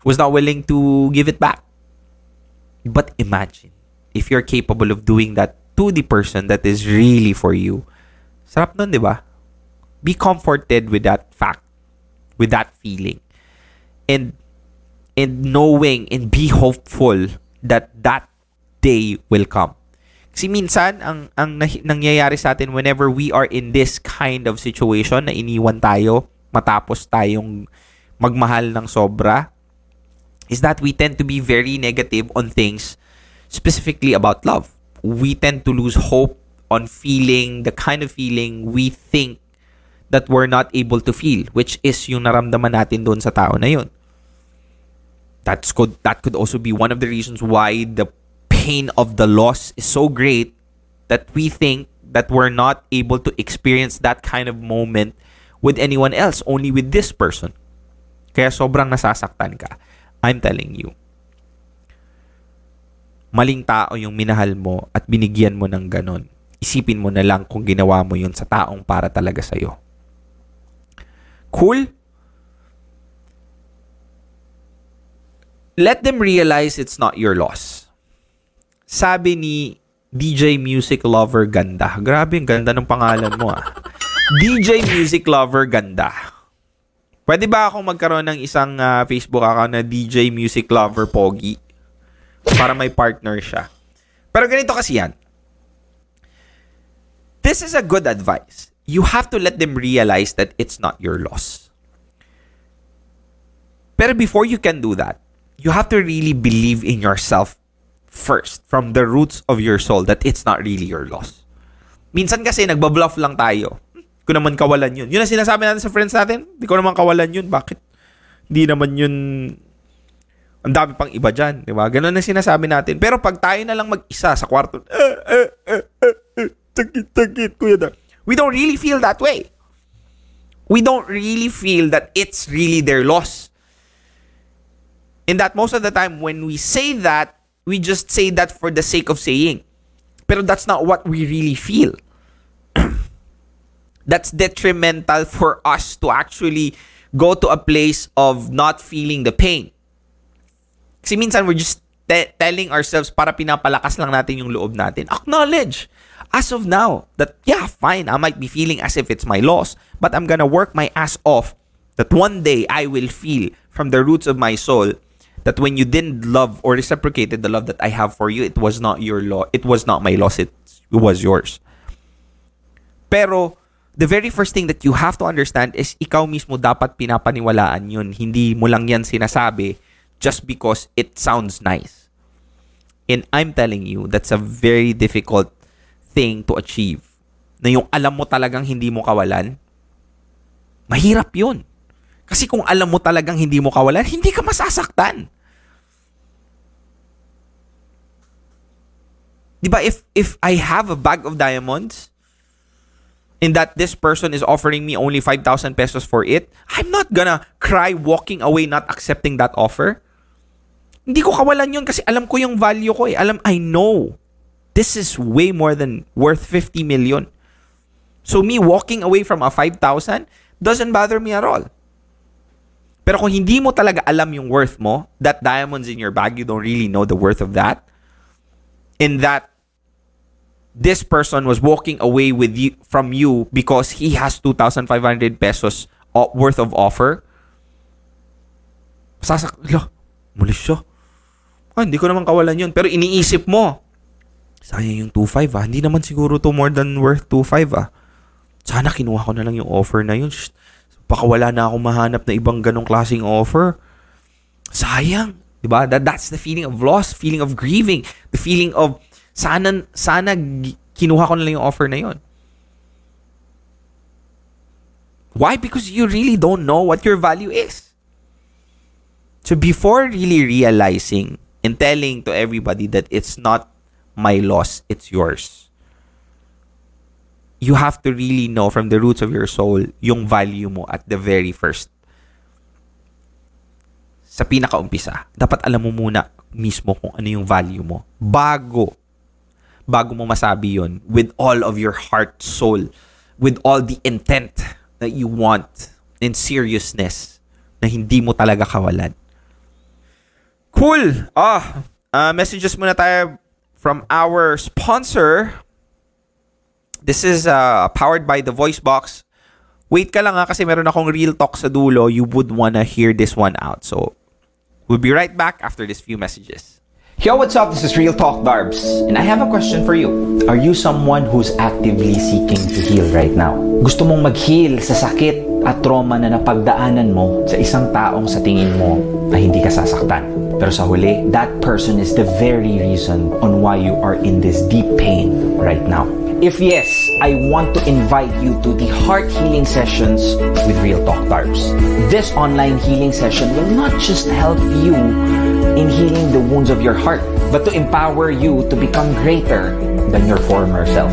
was not willing to give it back. But imagine if you're capable of doing that to the person that is really for you. Sarap nun? Be comforted with that fact, with that feeling. And and knowing and be hopeful that that day will come. Kasi minsan, ang, ang nangyayari sa atin whenever we are in this kind of situation na iniwan tayo, matapos tayong magmahal ng sobra, is that we tend to be very negative on things specifically about love. We tend to lose hope on feeling the kind of feeling we think that we're not able to feel, which is yung naramdaman natin doon sa tao na yun. That's could that could also be one of the reasons why the pain of the loss is so great that we think that we're not able to experience that kind of moment with anyone else, only with this person. Kaya sobrang nasasaktan ka. I'm telling you. Maling tao yung minahal mo at binigyan mo ng ganon. Isipin mo na lang kung ginawa mo yun sa taong para talaga sa'yo. Cool? Let them realize it's not your loss. Sabi ni DJ Music Lover Ganda. Grabe, ang ganda ng pangalan mo ah. DJ Music Lover Ganda. Pwede ba akong magkaroon ng isang ah, Facebook account na DJ Music Lover Pogi? Para may partner siya. Pero ganito kasi yan. This is a good advice. You have to let them realize that it's not your loss. Pero before you can do that, you have to really believe in yourself first from the roots of your soul that it's not really your loss. Minsan kasi nagbabluff lang tayo. Ko naman kawalan yun. Yun ang sinasabi natin sa friends natin. Di ko naman kawalan yun. Bakit? Hindi naman yun... Ang dami pang iba dyan. Di ba? Ganun ang sinasabi natin. Pero pag tayo na lang mag-isa sa kwarto, eh, eh, eh, eh, eh, sakit, sakit, kuya da. We don't really feel that way. We don't really feel that it's really their loss. In that most of the time when we say that, we just say that for the sake of saying. Pero that's not what we really feel. that's detrimental for us to actually go to a place of not feeling the pain. Kasi minsan we're just te- telling ourselves para pinapalakas lang natin yung loob natin. Acknowledge as of now that yeah, fine, I might be feeling as if it's my loss, but I'm gonna work my ass off that one day I will feel from the roots of my soul that when you didn't love or reciprocated the love that I have for you, it was not your law. It was not my loss. It, was yours. Pero the very first thing that you have to understand is ikaw mismo dapat pinapaniwalaan yun. Hindi mo lang yan sinasabi just because it sounds nice. And I'm telling you, that's a very difficult thing to achieve. Na yung alam mo talagang hindi mo kawalan, mahirap yun. Kasi kung alam mo talagang hindi mo kawalan, hindi ka masasaktan. Di ba, if, if I have a bag of diamonds, and that this person is offering me only 5,000 pesos for it, I'm not gonna cry walking away not accepting that offer. Hindi ko kawalan yun kasi alam ko yung value ko eh. Alam, I know. This is way more than worth 50 million. So me walking away from a 5,000 doesn't bother me at all. Pero kung hindi mo talaga alam yung worth mo, that diamonds in your bag, you don't really know the worth of that, in that this person was walking away with you from you because he has 2,500 pesos worth of offer, sasak, lo, muli siya. Ah, hindi ko naman kawalan yun. Pero iniisip mo, sayang yung 2.5 ah. Hindi naman siguro to more than worth 2.5 ah. Sana kinuha ko na lang yung offer na yun. Shh, Baka wala na akong mahanap na ibang ganong klaseng offer. Sayang. Diba? That, that's the feeling of loss, feeling of grieving, the feeling of sana, sana kinuha ko na lang yung offer na yun. Why? Because you really don't know what your value is. So before really realizing and telling to everybody that it's not my loss, it's yours, you have to really know from the roots of your soul yung value mo at the very first. Sa pinakaumpisa, dapat alam mo muna mismo kung ano yung value mo bago bago mo masabi yon with all of your heart, soul, with all the intent that you want in seriousness na hindi mo talaga kawalan. Cool. Ah, uh, messages muna tayo from our sponsor. This is uh, powered by the Voice Box. Wait ka lang ha kasi meron akong real talk sa dulo. You would wanna hear this one out. So, we'll be right back after this few messages. Yo, what's up? This is Real Talk Darbs, and I have a question for you. Are you someone who's actively seeking to heal right now? Gusto mong mag-heal sa sakit at trauma na napagdaanan mo sa isang taong sa tingin mo ay hindi ka sasaktan. Pero sa huli, that person is the very reason on why you are in this deep pain right now. If yes, I want to invite you to the heart healing sessions with Real Talk. This online healing session will not just help you in healing the wounds of your heart, but to empower you to become greater than your former self.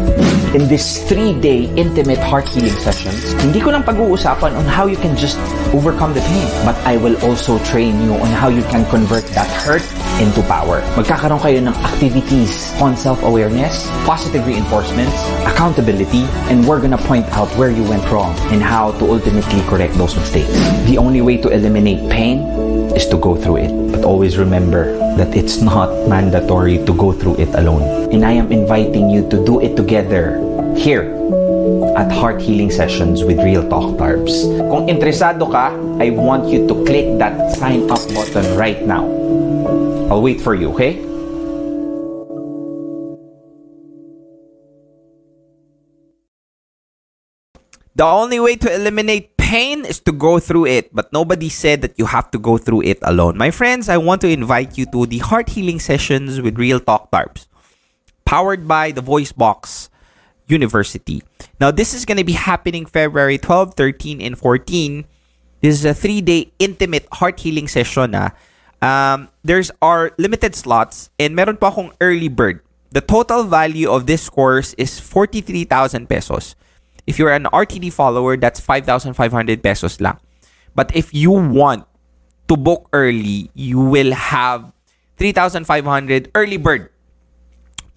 In this three-day intimate heart healing sessions, hindi ko lang pag-uusapan on how you can just overcome the pain, but I will also train you on how you can convert that hurt into power. Magkakaroon kayo ng activities on self-awareness, positive reinforcements, accountability, and we're gonna point out where you went wrong and how to ultimately correct those mistakes. The only way to eliminate pain is to go through it. But always remember that it's not mandatory to go through it alone. And I am inviting you to do it together here at Heart Healing Sessions with Real Talk Tarbs. Kung interesado ka, I want you to click that sign up button right now. I'll wait for you, okay? The only way to eliminate pain is to go through it, but nobody said that you have to go through it alone. My friends, I want to invite you to the heart healing sessions with Real Talk Tarps, powered by the Voice Box University. Now, this is going to be happening February 12, 13, and 14. This is a three-day intimate heart healing session. Ah. Um, there's our limited slots, and meron pa akong early bird. The total value of this course is 43,000 pesos. If you're an RTD follower, that's 5,500 pesos lang. But if you want to book early, you will have 3,500 early bird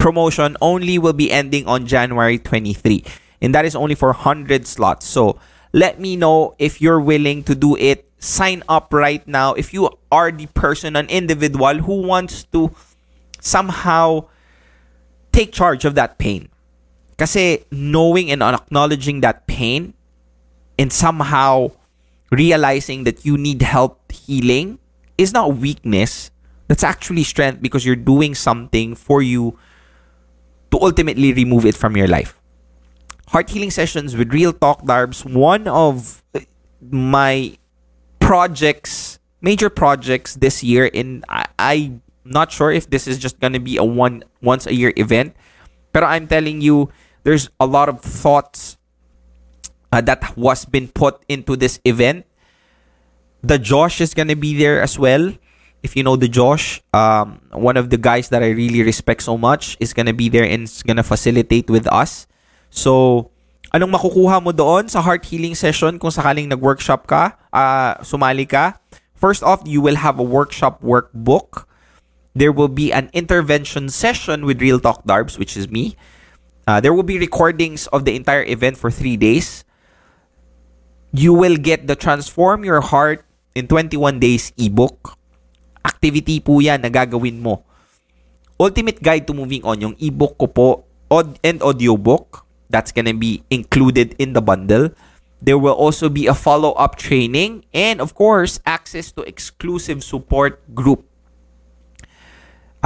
promotion only will be ending on January 23. And that is only for 100 slots. So let me know if you're willing to do it. Sign up right now. If you are the person, an individual who wants to somehow take charge of that pain. Kasi knowing and acknowledging that pain and somehow realizing that you need help healing is not weakness. That's actually strength because you're doing something for you to ultimately remove it from your life. Heart healing sessions with Real Talk Darbs, one of my projects, major projects this year, and I, I'm not sure if this is just gonna be a one once a year event. But I'm telling you, there's a lot of thoughts uh, that was been put into this event. The Josh is gonna be there as well. If you know the Josh, um, one of the guys that I really respect so much is gonna be there and is gonna facilitate with us. So, anong makukuha mo doon sa heart healing session kung sakaling nag-workshop ka, uh, sumali ka? First off, you will have a workshop workbook. There will be an intervention session with Real Talk Darbs, which is me. Uh, there will be recordings of the entire event for three days. You will get the Transform Your Heart in 21 Days ebook. Activity po yan na gagawin mo. Ultimate Guide to Moving On, yung ebook ko po, and audiobook. That's gonna be included in the bundle. There will also be a follow-up training and of course, access to exclusive support group.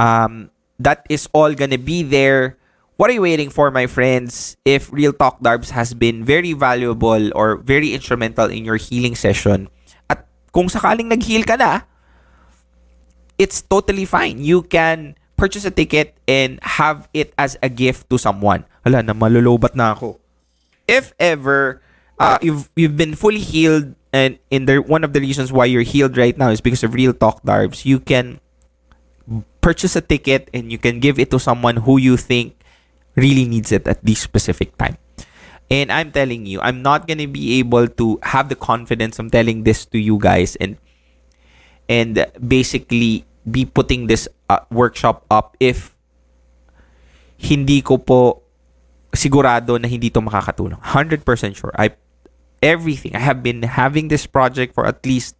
Um, that is all gonna be there. What are you waiting for, my friends? If Real Talk Darbs has been very valuable or very instrumental in your healing session, at kung sakaling nag-heal ka na, it's totally fine. You can purchase a ticket and have it as a gift to someone. Hala, na malulubat na ako. If ever uh, you've you've been fully healed and in the one of the reasons why you're healed right now is because of Real Talk Darbs, you can purchase a ticket and you can give it to someone who you think really needs it at this specific time. And I'm telling you, I'm not gonna be able to have the confidence. I'm telling this to you guys and and basically be putting this uh, workshop up if hindi ko po sigurado na hindi to makakatulong. 100% sure. I everything. I have been having this project for at least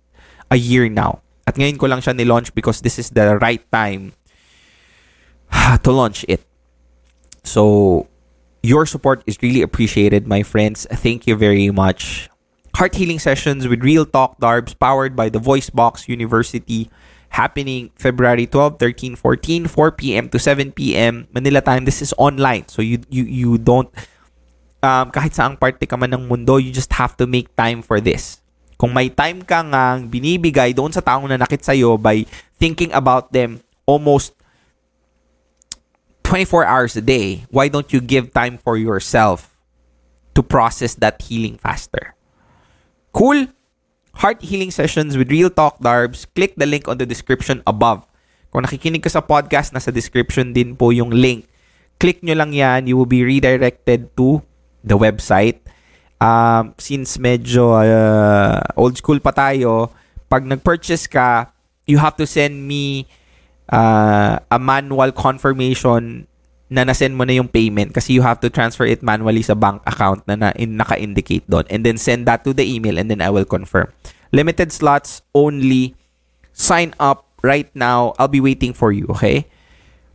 a year now. At ngayon ko lang siya ni-launch because this is the right time to launch it. So, your support is really appreciated, my friends. Thank you very much. Heart healing sessions with Real Talk Darbs powered by the Voice Box University happening February 12, 13, 14, 4 p.m. to 7 p.m. Manila time. This is online. So you you you don't um, kahit saang parte ka man ng mundo, you just have to make time for this. Kung may time ka ngang binibigay doon sa taong nanakit sa'yo by thinking about them almost 24 hours a day, why don't you give time for yourself to process that healing faster? Cool? Heart healing sessions with Real Talk Darbs. Click the link on the description above. Kung nakikinig ka sa podcast, nasa description din po yung link. Click nyo lang yan. You will be redirected to the website. Um, since medyo uh, old school pa tayo, pag nag-purchase ka, you have to send me uh, a manual confirmation na nasend mo na yung payment kasi you have to transfer it manually sa bank account na, na in, naka-indicate doon and then send that to the email and then I will confirm. Limited slots only. Sign up right now. I'll be waiting for you, okay?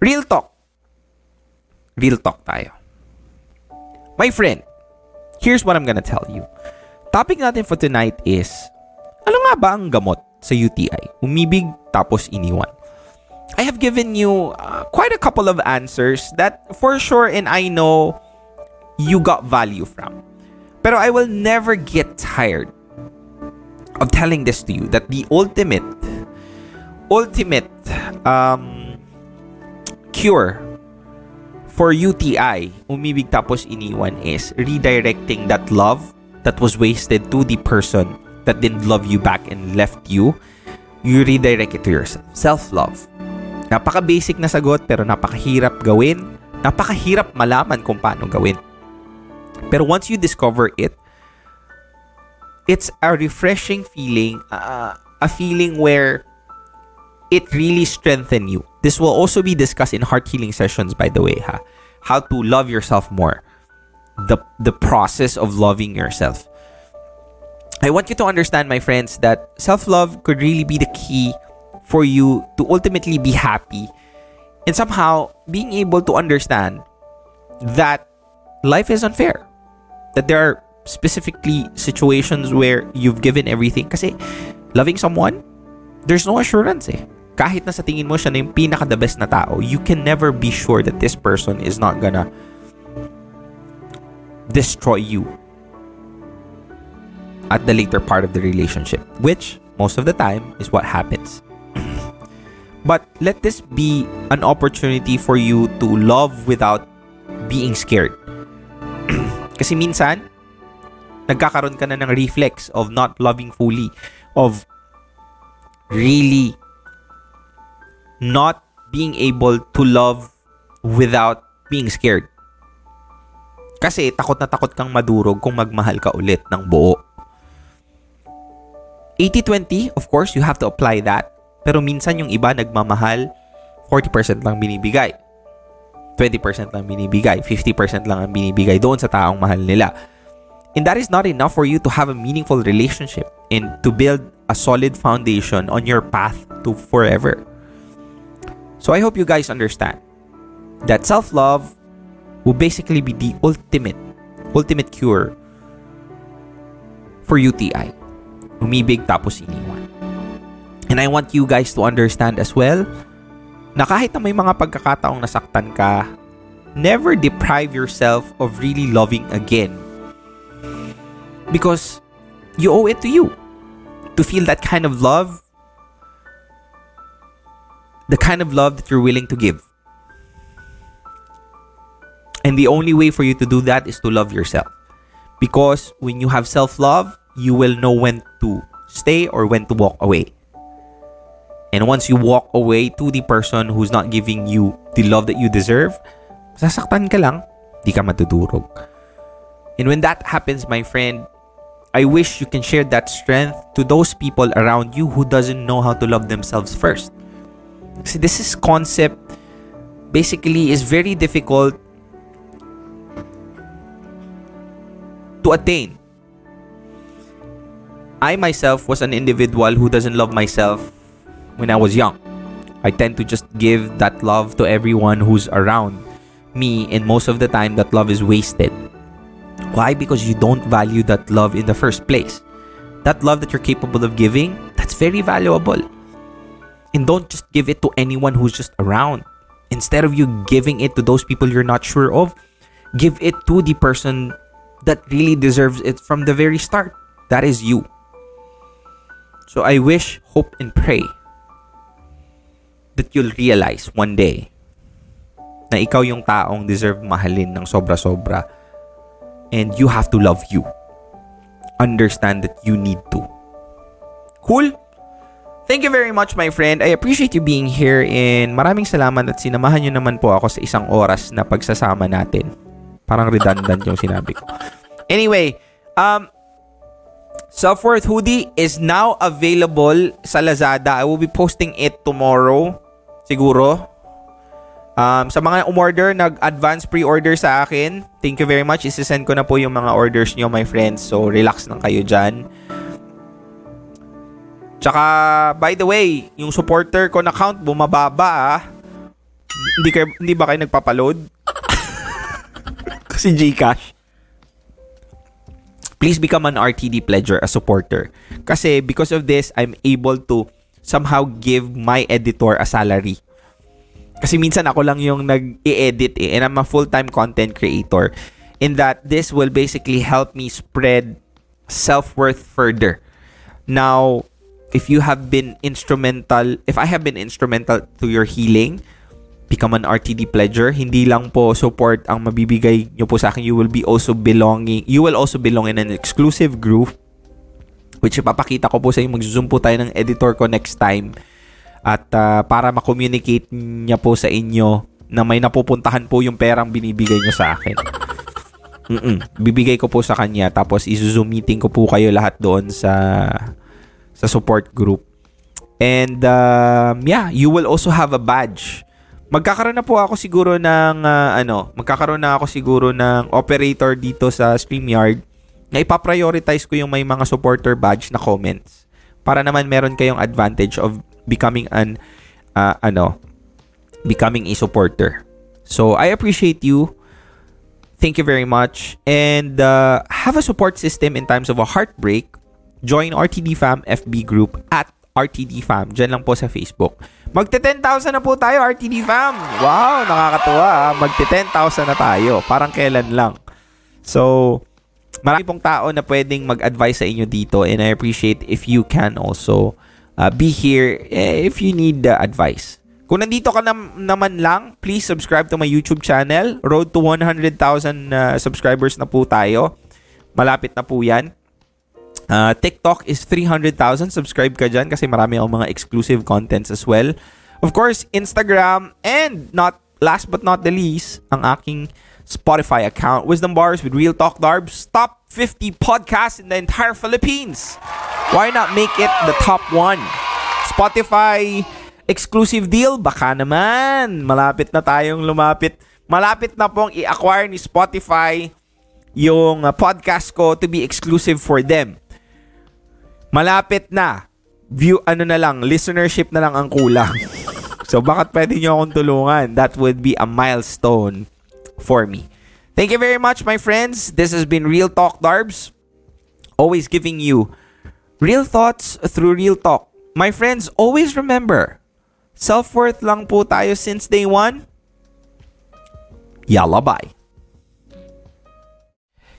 Real talk. Real talk tayo. My friend, here's what I'm gonna tell you. Topic natin for tonight is, ano nga ba ang gamot sa UTI? Umibig tapos iniwan. I have given you uh, quite a couple of answers that for sure and I know you got value from. Pero I will never get tired of telling this to you that the ultimate ultimate um, cure for UTI, umibig tapos iniwan is redirecting that love that was wasted to the person that didn't love you back and left you. You redirect it to yourself. Self-love. Napaka-basic na sagot pero napakahirap gawin. Napakahirap malaman kung paano gawin. Pero once you discover it, it's a refreshing feeling, uh, a feeling where it really strengthen you. This will also be discussed in heart healing sessions by the way, ha. How to love yourself more. The the process of loving yourself. I want you to understand my friends that self-love could really be the key for you to ultimately be happy and somehow being able to understand that life is unfair. That there are specifically situations where you've given everything kasi loving someone, there's no assurance eh. Kahit na sa tingin mo siya na yung pinaka the best na tao, you can never be sure that this person is not gonna destroy you at the later part of the relationship, which most of the time is what happens. But let this be an opportunity for you to love without being scared. Kasi minsan, nagkakaroon ka na ng reflex of not loving fully, of really not being able to love without being scared. Kasi takot na takot kang madurog kung magmahal ka ulit ng buo. 80-20, of course, you have to apply that. Pero minsan yung iba nagmamahal, 40% lang binibigay. 20% lang binibigay. 50% lang ang binibigay doon sa taong mahal nila. And that is not enough for you to have a meaningful relationship and to build a solid foundation on your path to forever. So I hope you guys understand that self-love will basically be the ultimate ultimate cure for UTI. Umibig tapos iniwan. And I want you guys to understand as well na kahit na may mga pagkakataong nasaktan ka, never deprive yourself of really loving again. Because you owe it to you to feel that kind of love, the kind of love that you're willing to give. And the only way for you to do that is to love yourself. Because when you have self love, you will know when to stay or when to walk away. And once you walk away to the person who's not giving you the love that you deserve, sasaktan ka lang, di ka matudurog. And when that happens, my friend, I wish you can share that strength to those people around you who doesn't know how to love themselves first. See, this is concept basically is very difficult to attain. I myself was an individual who doesn't love myself when I was young. I tend to just give that love to everyone who's around me, and most of the time, that love is wasted. Why? Because you don't value that love in the first place. That love that you're capable of giving, that's very valuable. And don't just give it to anyone who's just around. Instead of you giving it to those people you're not sure of, give it to the person that really deserves it from the very start. That is you. So I wish, hope, and pray that you'll realize one day na ikaw yung taong deserve mahalin ng sobra-sobra and you have to love you. Understand that you need to. Cool? Thank you very much, my friend. I appreciate you being here and maraming salamat at sinamahan nyo naman po ako sa isang oras na pagsasama natin. Parang redundant yung sinabi ko. Anyway, um, Self-Worth Hoodie is now available sa Lazada. I will be posting it tomorrow. Siguro. Um, sa mga umorder, nag-advance pre-order sa akin, thank you very much. Isisend ko na po yung mga orders nyo, my friends. So, relax lang kayo dyan. Tsaka, by the way, yung supporter ko na count, bumababa ah. Hindi, kayo, hindi ba kayo nagpapaload? Kasi Gcash. Please become an RTD pledger, a supporter. Kasi because of this, I'm able to somehow give my editor a salary. Kasi minsan ako lang yung nag-i-edit eh, and I'm a full-time content creator. In that, this will basically help me spread self-worth further. Now, if you have been instrumental, if I have been instrumental to your healing, become an RTD pledger. Hindi lang po support ang mabibigay nyo po sa akin. You will be also belonging, you will also belong in an exclusive group which ipapakita ko po sa inyo. Mag-zoom po tayo ng editor ko next time. At uh, para ma-communicate niya po sa inyo na may napupuntahan po yung perang binibigay nyo sa akin. Mm-mm. Bibigay ko po sa kanya tapos i-zoom meeting ko po kayo lahat doon sa sa support group. And um, yeah, you will also have a badge. Magkakaroon na po ako siguro ng uh, ano, magkakaroon na ako siguro ng operator dito sa StreamYard na ipaprioritize ko yung may mga supporter badge na comments para naman meron kayong advantage of becoming an uh, ano becoming a supporter. So I appreciate you. Thank you very much. And uh, have a support system in times of a heartbreak. Join RTD Fam FB group at RTD Fam. Diyan lang po sa Facebook. Magte 10,000 na po tayo, RTD Fam. Wow, nakakatuwa. ah. Magte 10,000 na tayo. Parang kailan lang. So, marami pong tao na pwedeng mag-advise sa inyo dito and I appreciate if you can also uh, be here eh, if you need uh, advice. Kung nandito ka nam- naman lang, please subscribe to my YouTube channel. Road to 100,000 uh, subscribers na po tayo. Malapit na po yan. Uh, TikTok is 300,000. Subscribe ka dyan kasi marami akong mga exclusive contents as well. Of course, Instagram and not last but not the least, ang aking Spotify account, Wisdom Bars with Real Talk Darbs, top 50 podcasts in the entire Philippines. Why not make it the top one? Spotify exclusive deal? Baka naman. Malapit na tayong lumapit. Malapit na pong i-acquire ni Spotify yung uh, podcast ko to be exclusive for them. Malapit na. View, ano na lang, listenership na lang ang kulang. so, bakit pwede nyo akong tulungan? That would be a milestone for me. Thank you very much, my friends. This has been Real Talk Darbs. Always giving you real thoughts through real talk. My friends, always remember, self-worth lang po tayo since day one. Yalla, bye.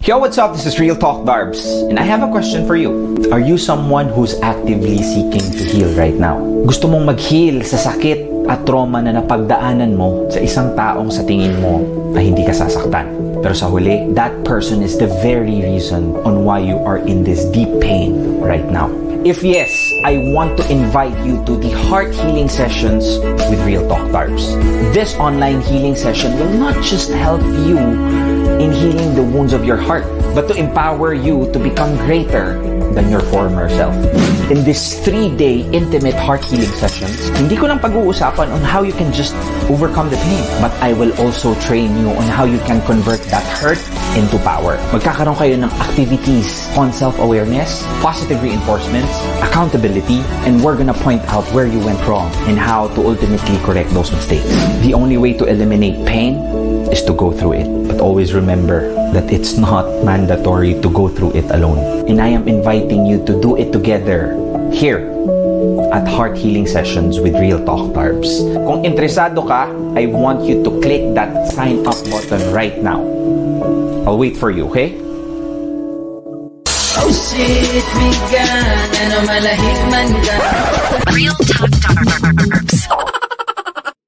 Yo, what's up? This is Real Talk Darbs, and I have a question for you. Are you someone who's actively seeking to heal right now? Gusto mong mag-heal sa sakit at trauma na napagdaanan mo sa isang taong sa tingin mo ay hindi ka sasaktan. Pero sa huli, that person is the very reason on why you are in this deep pain right now. If yes, I want to invite you to the Heart Healing Sessions with Real Talk Darbs. This online healing session will not just help you in healing the wounds of your heart, but to empower you to become greater than your former self. In this three-day intimate heart healing sessions, hindi ko lang pag-uusapan on how you can just overcome the pain, but I will also train you on how you can convert that hurt into power. Magkakaroon kayo ng activities on self-awareness, positive reinforcements, accountability, and we're gonna point out where you went wrong and how to ultimately correct those mistakes. The only way to eliminate pain is to go through it. But always remember that it's not mandatory to go through it alone. And I am inviting you to do it together here at Heart Healing Sessions with Real Talk Tarbs. Kung interesado ka, I want you to click that sign up button right now. I'll wait for you, okay? Oh shit, bigan Ano malahig man Real Talk Darbs.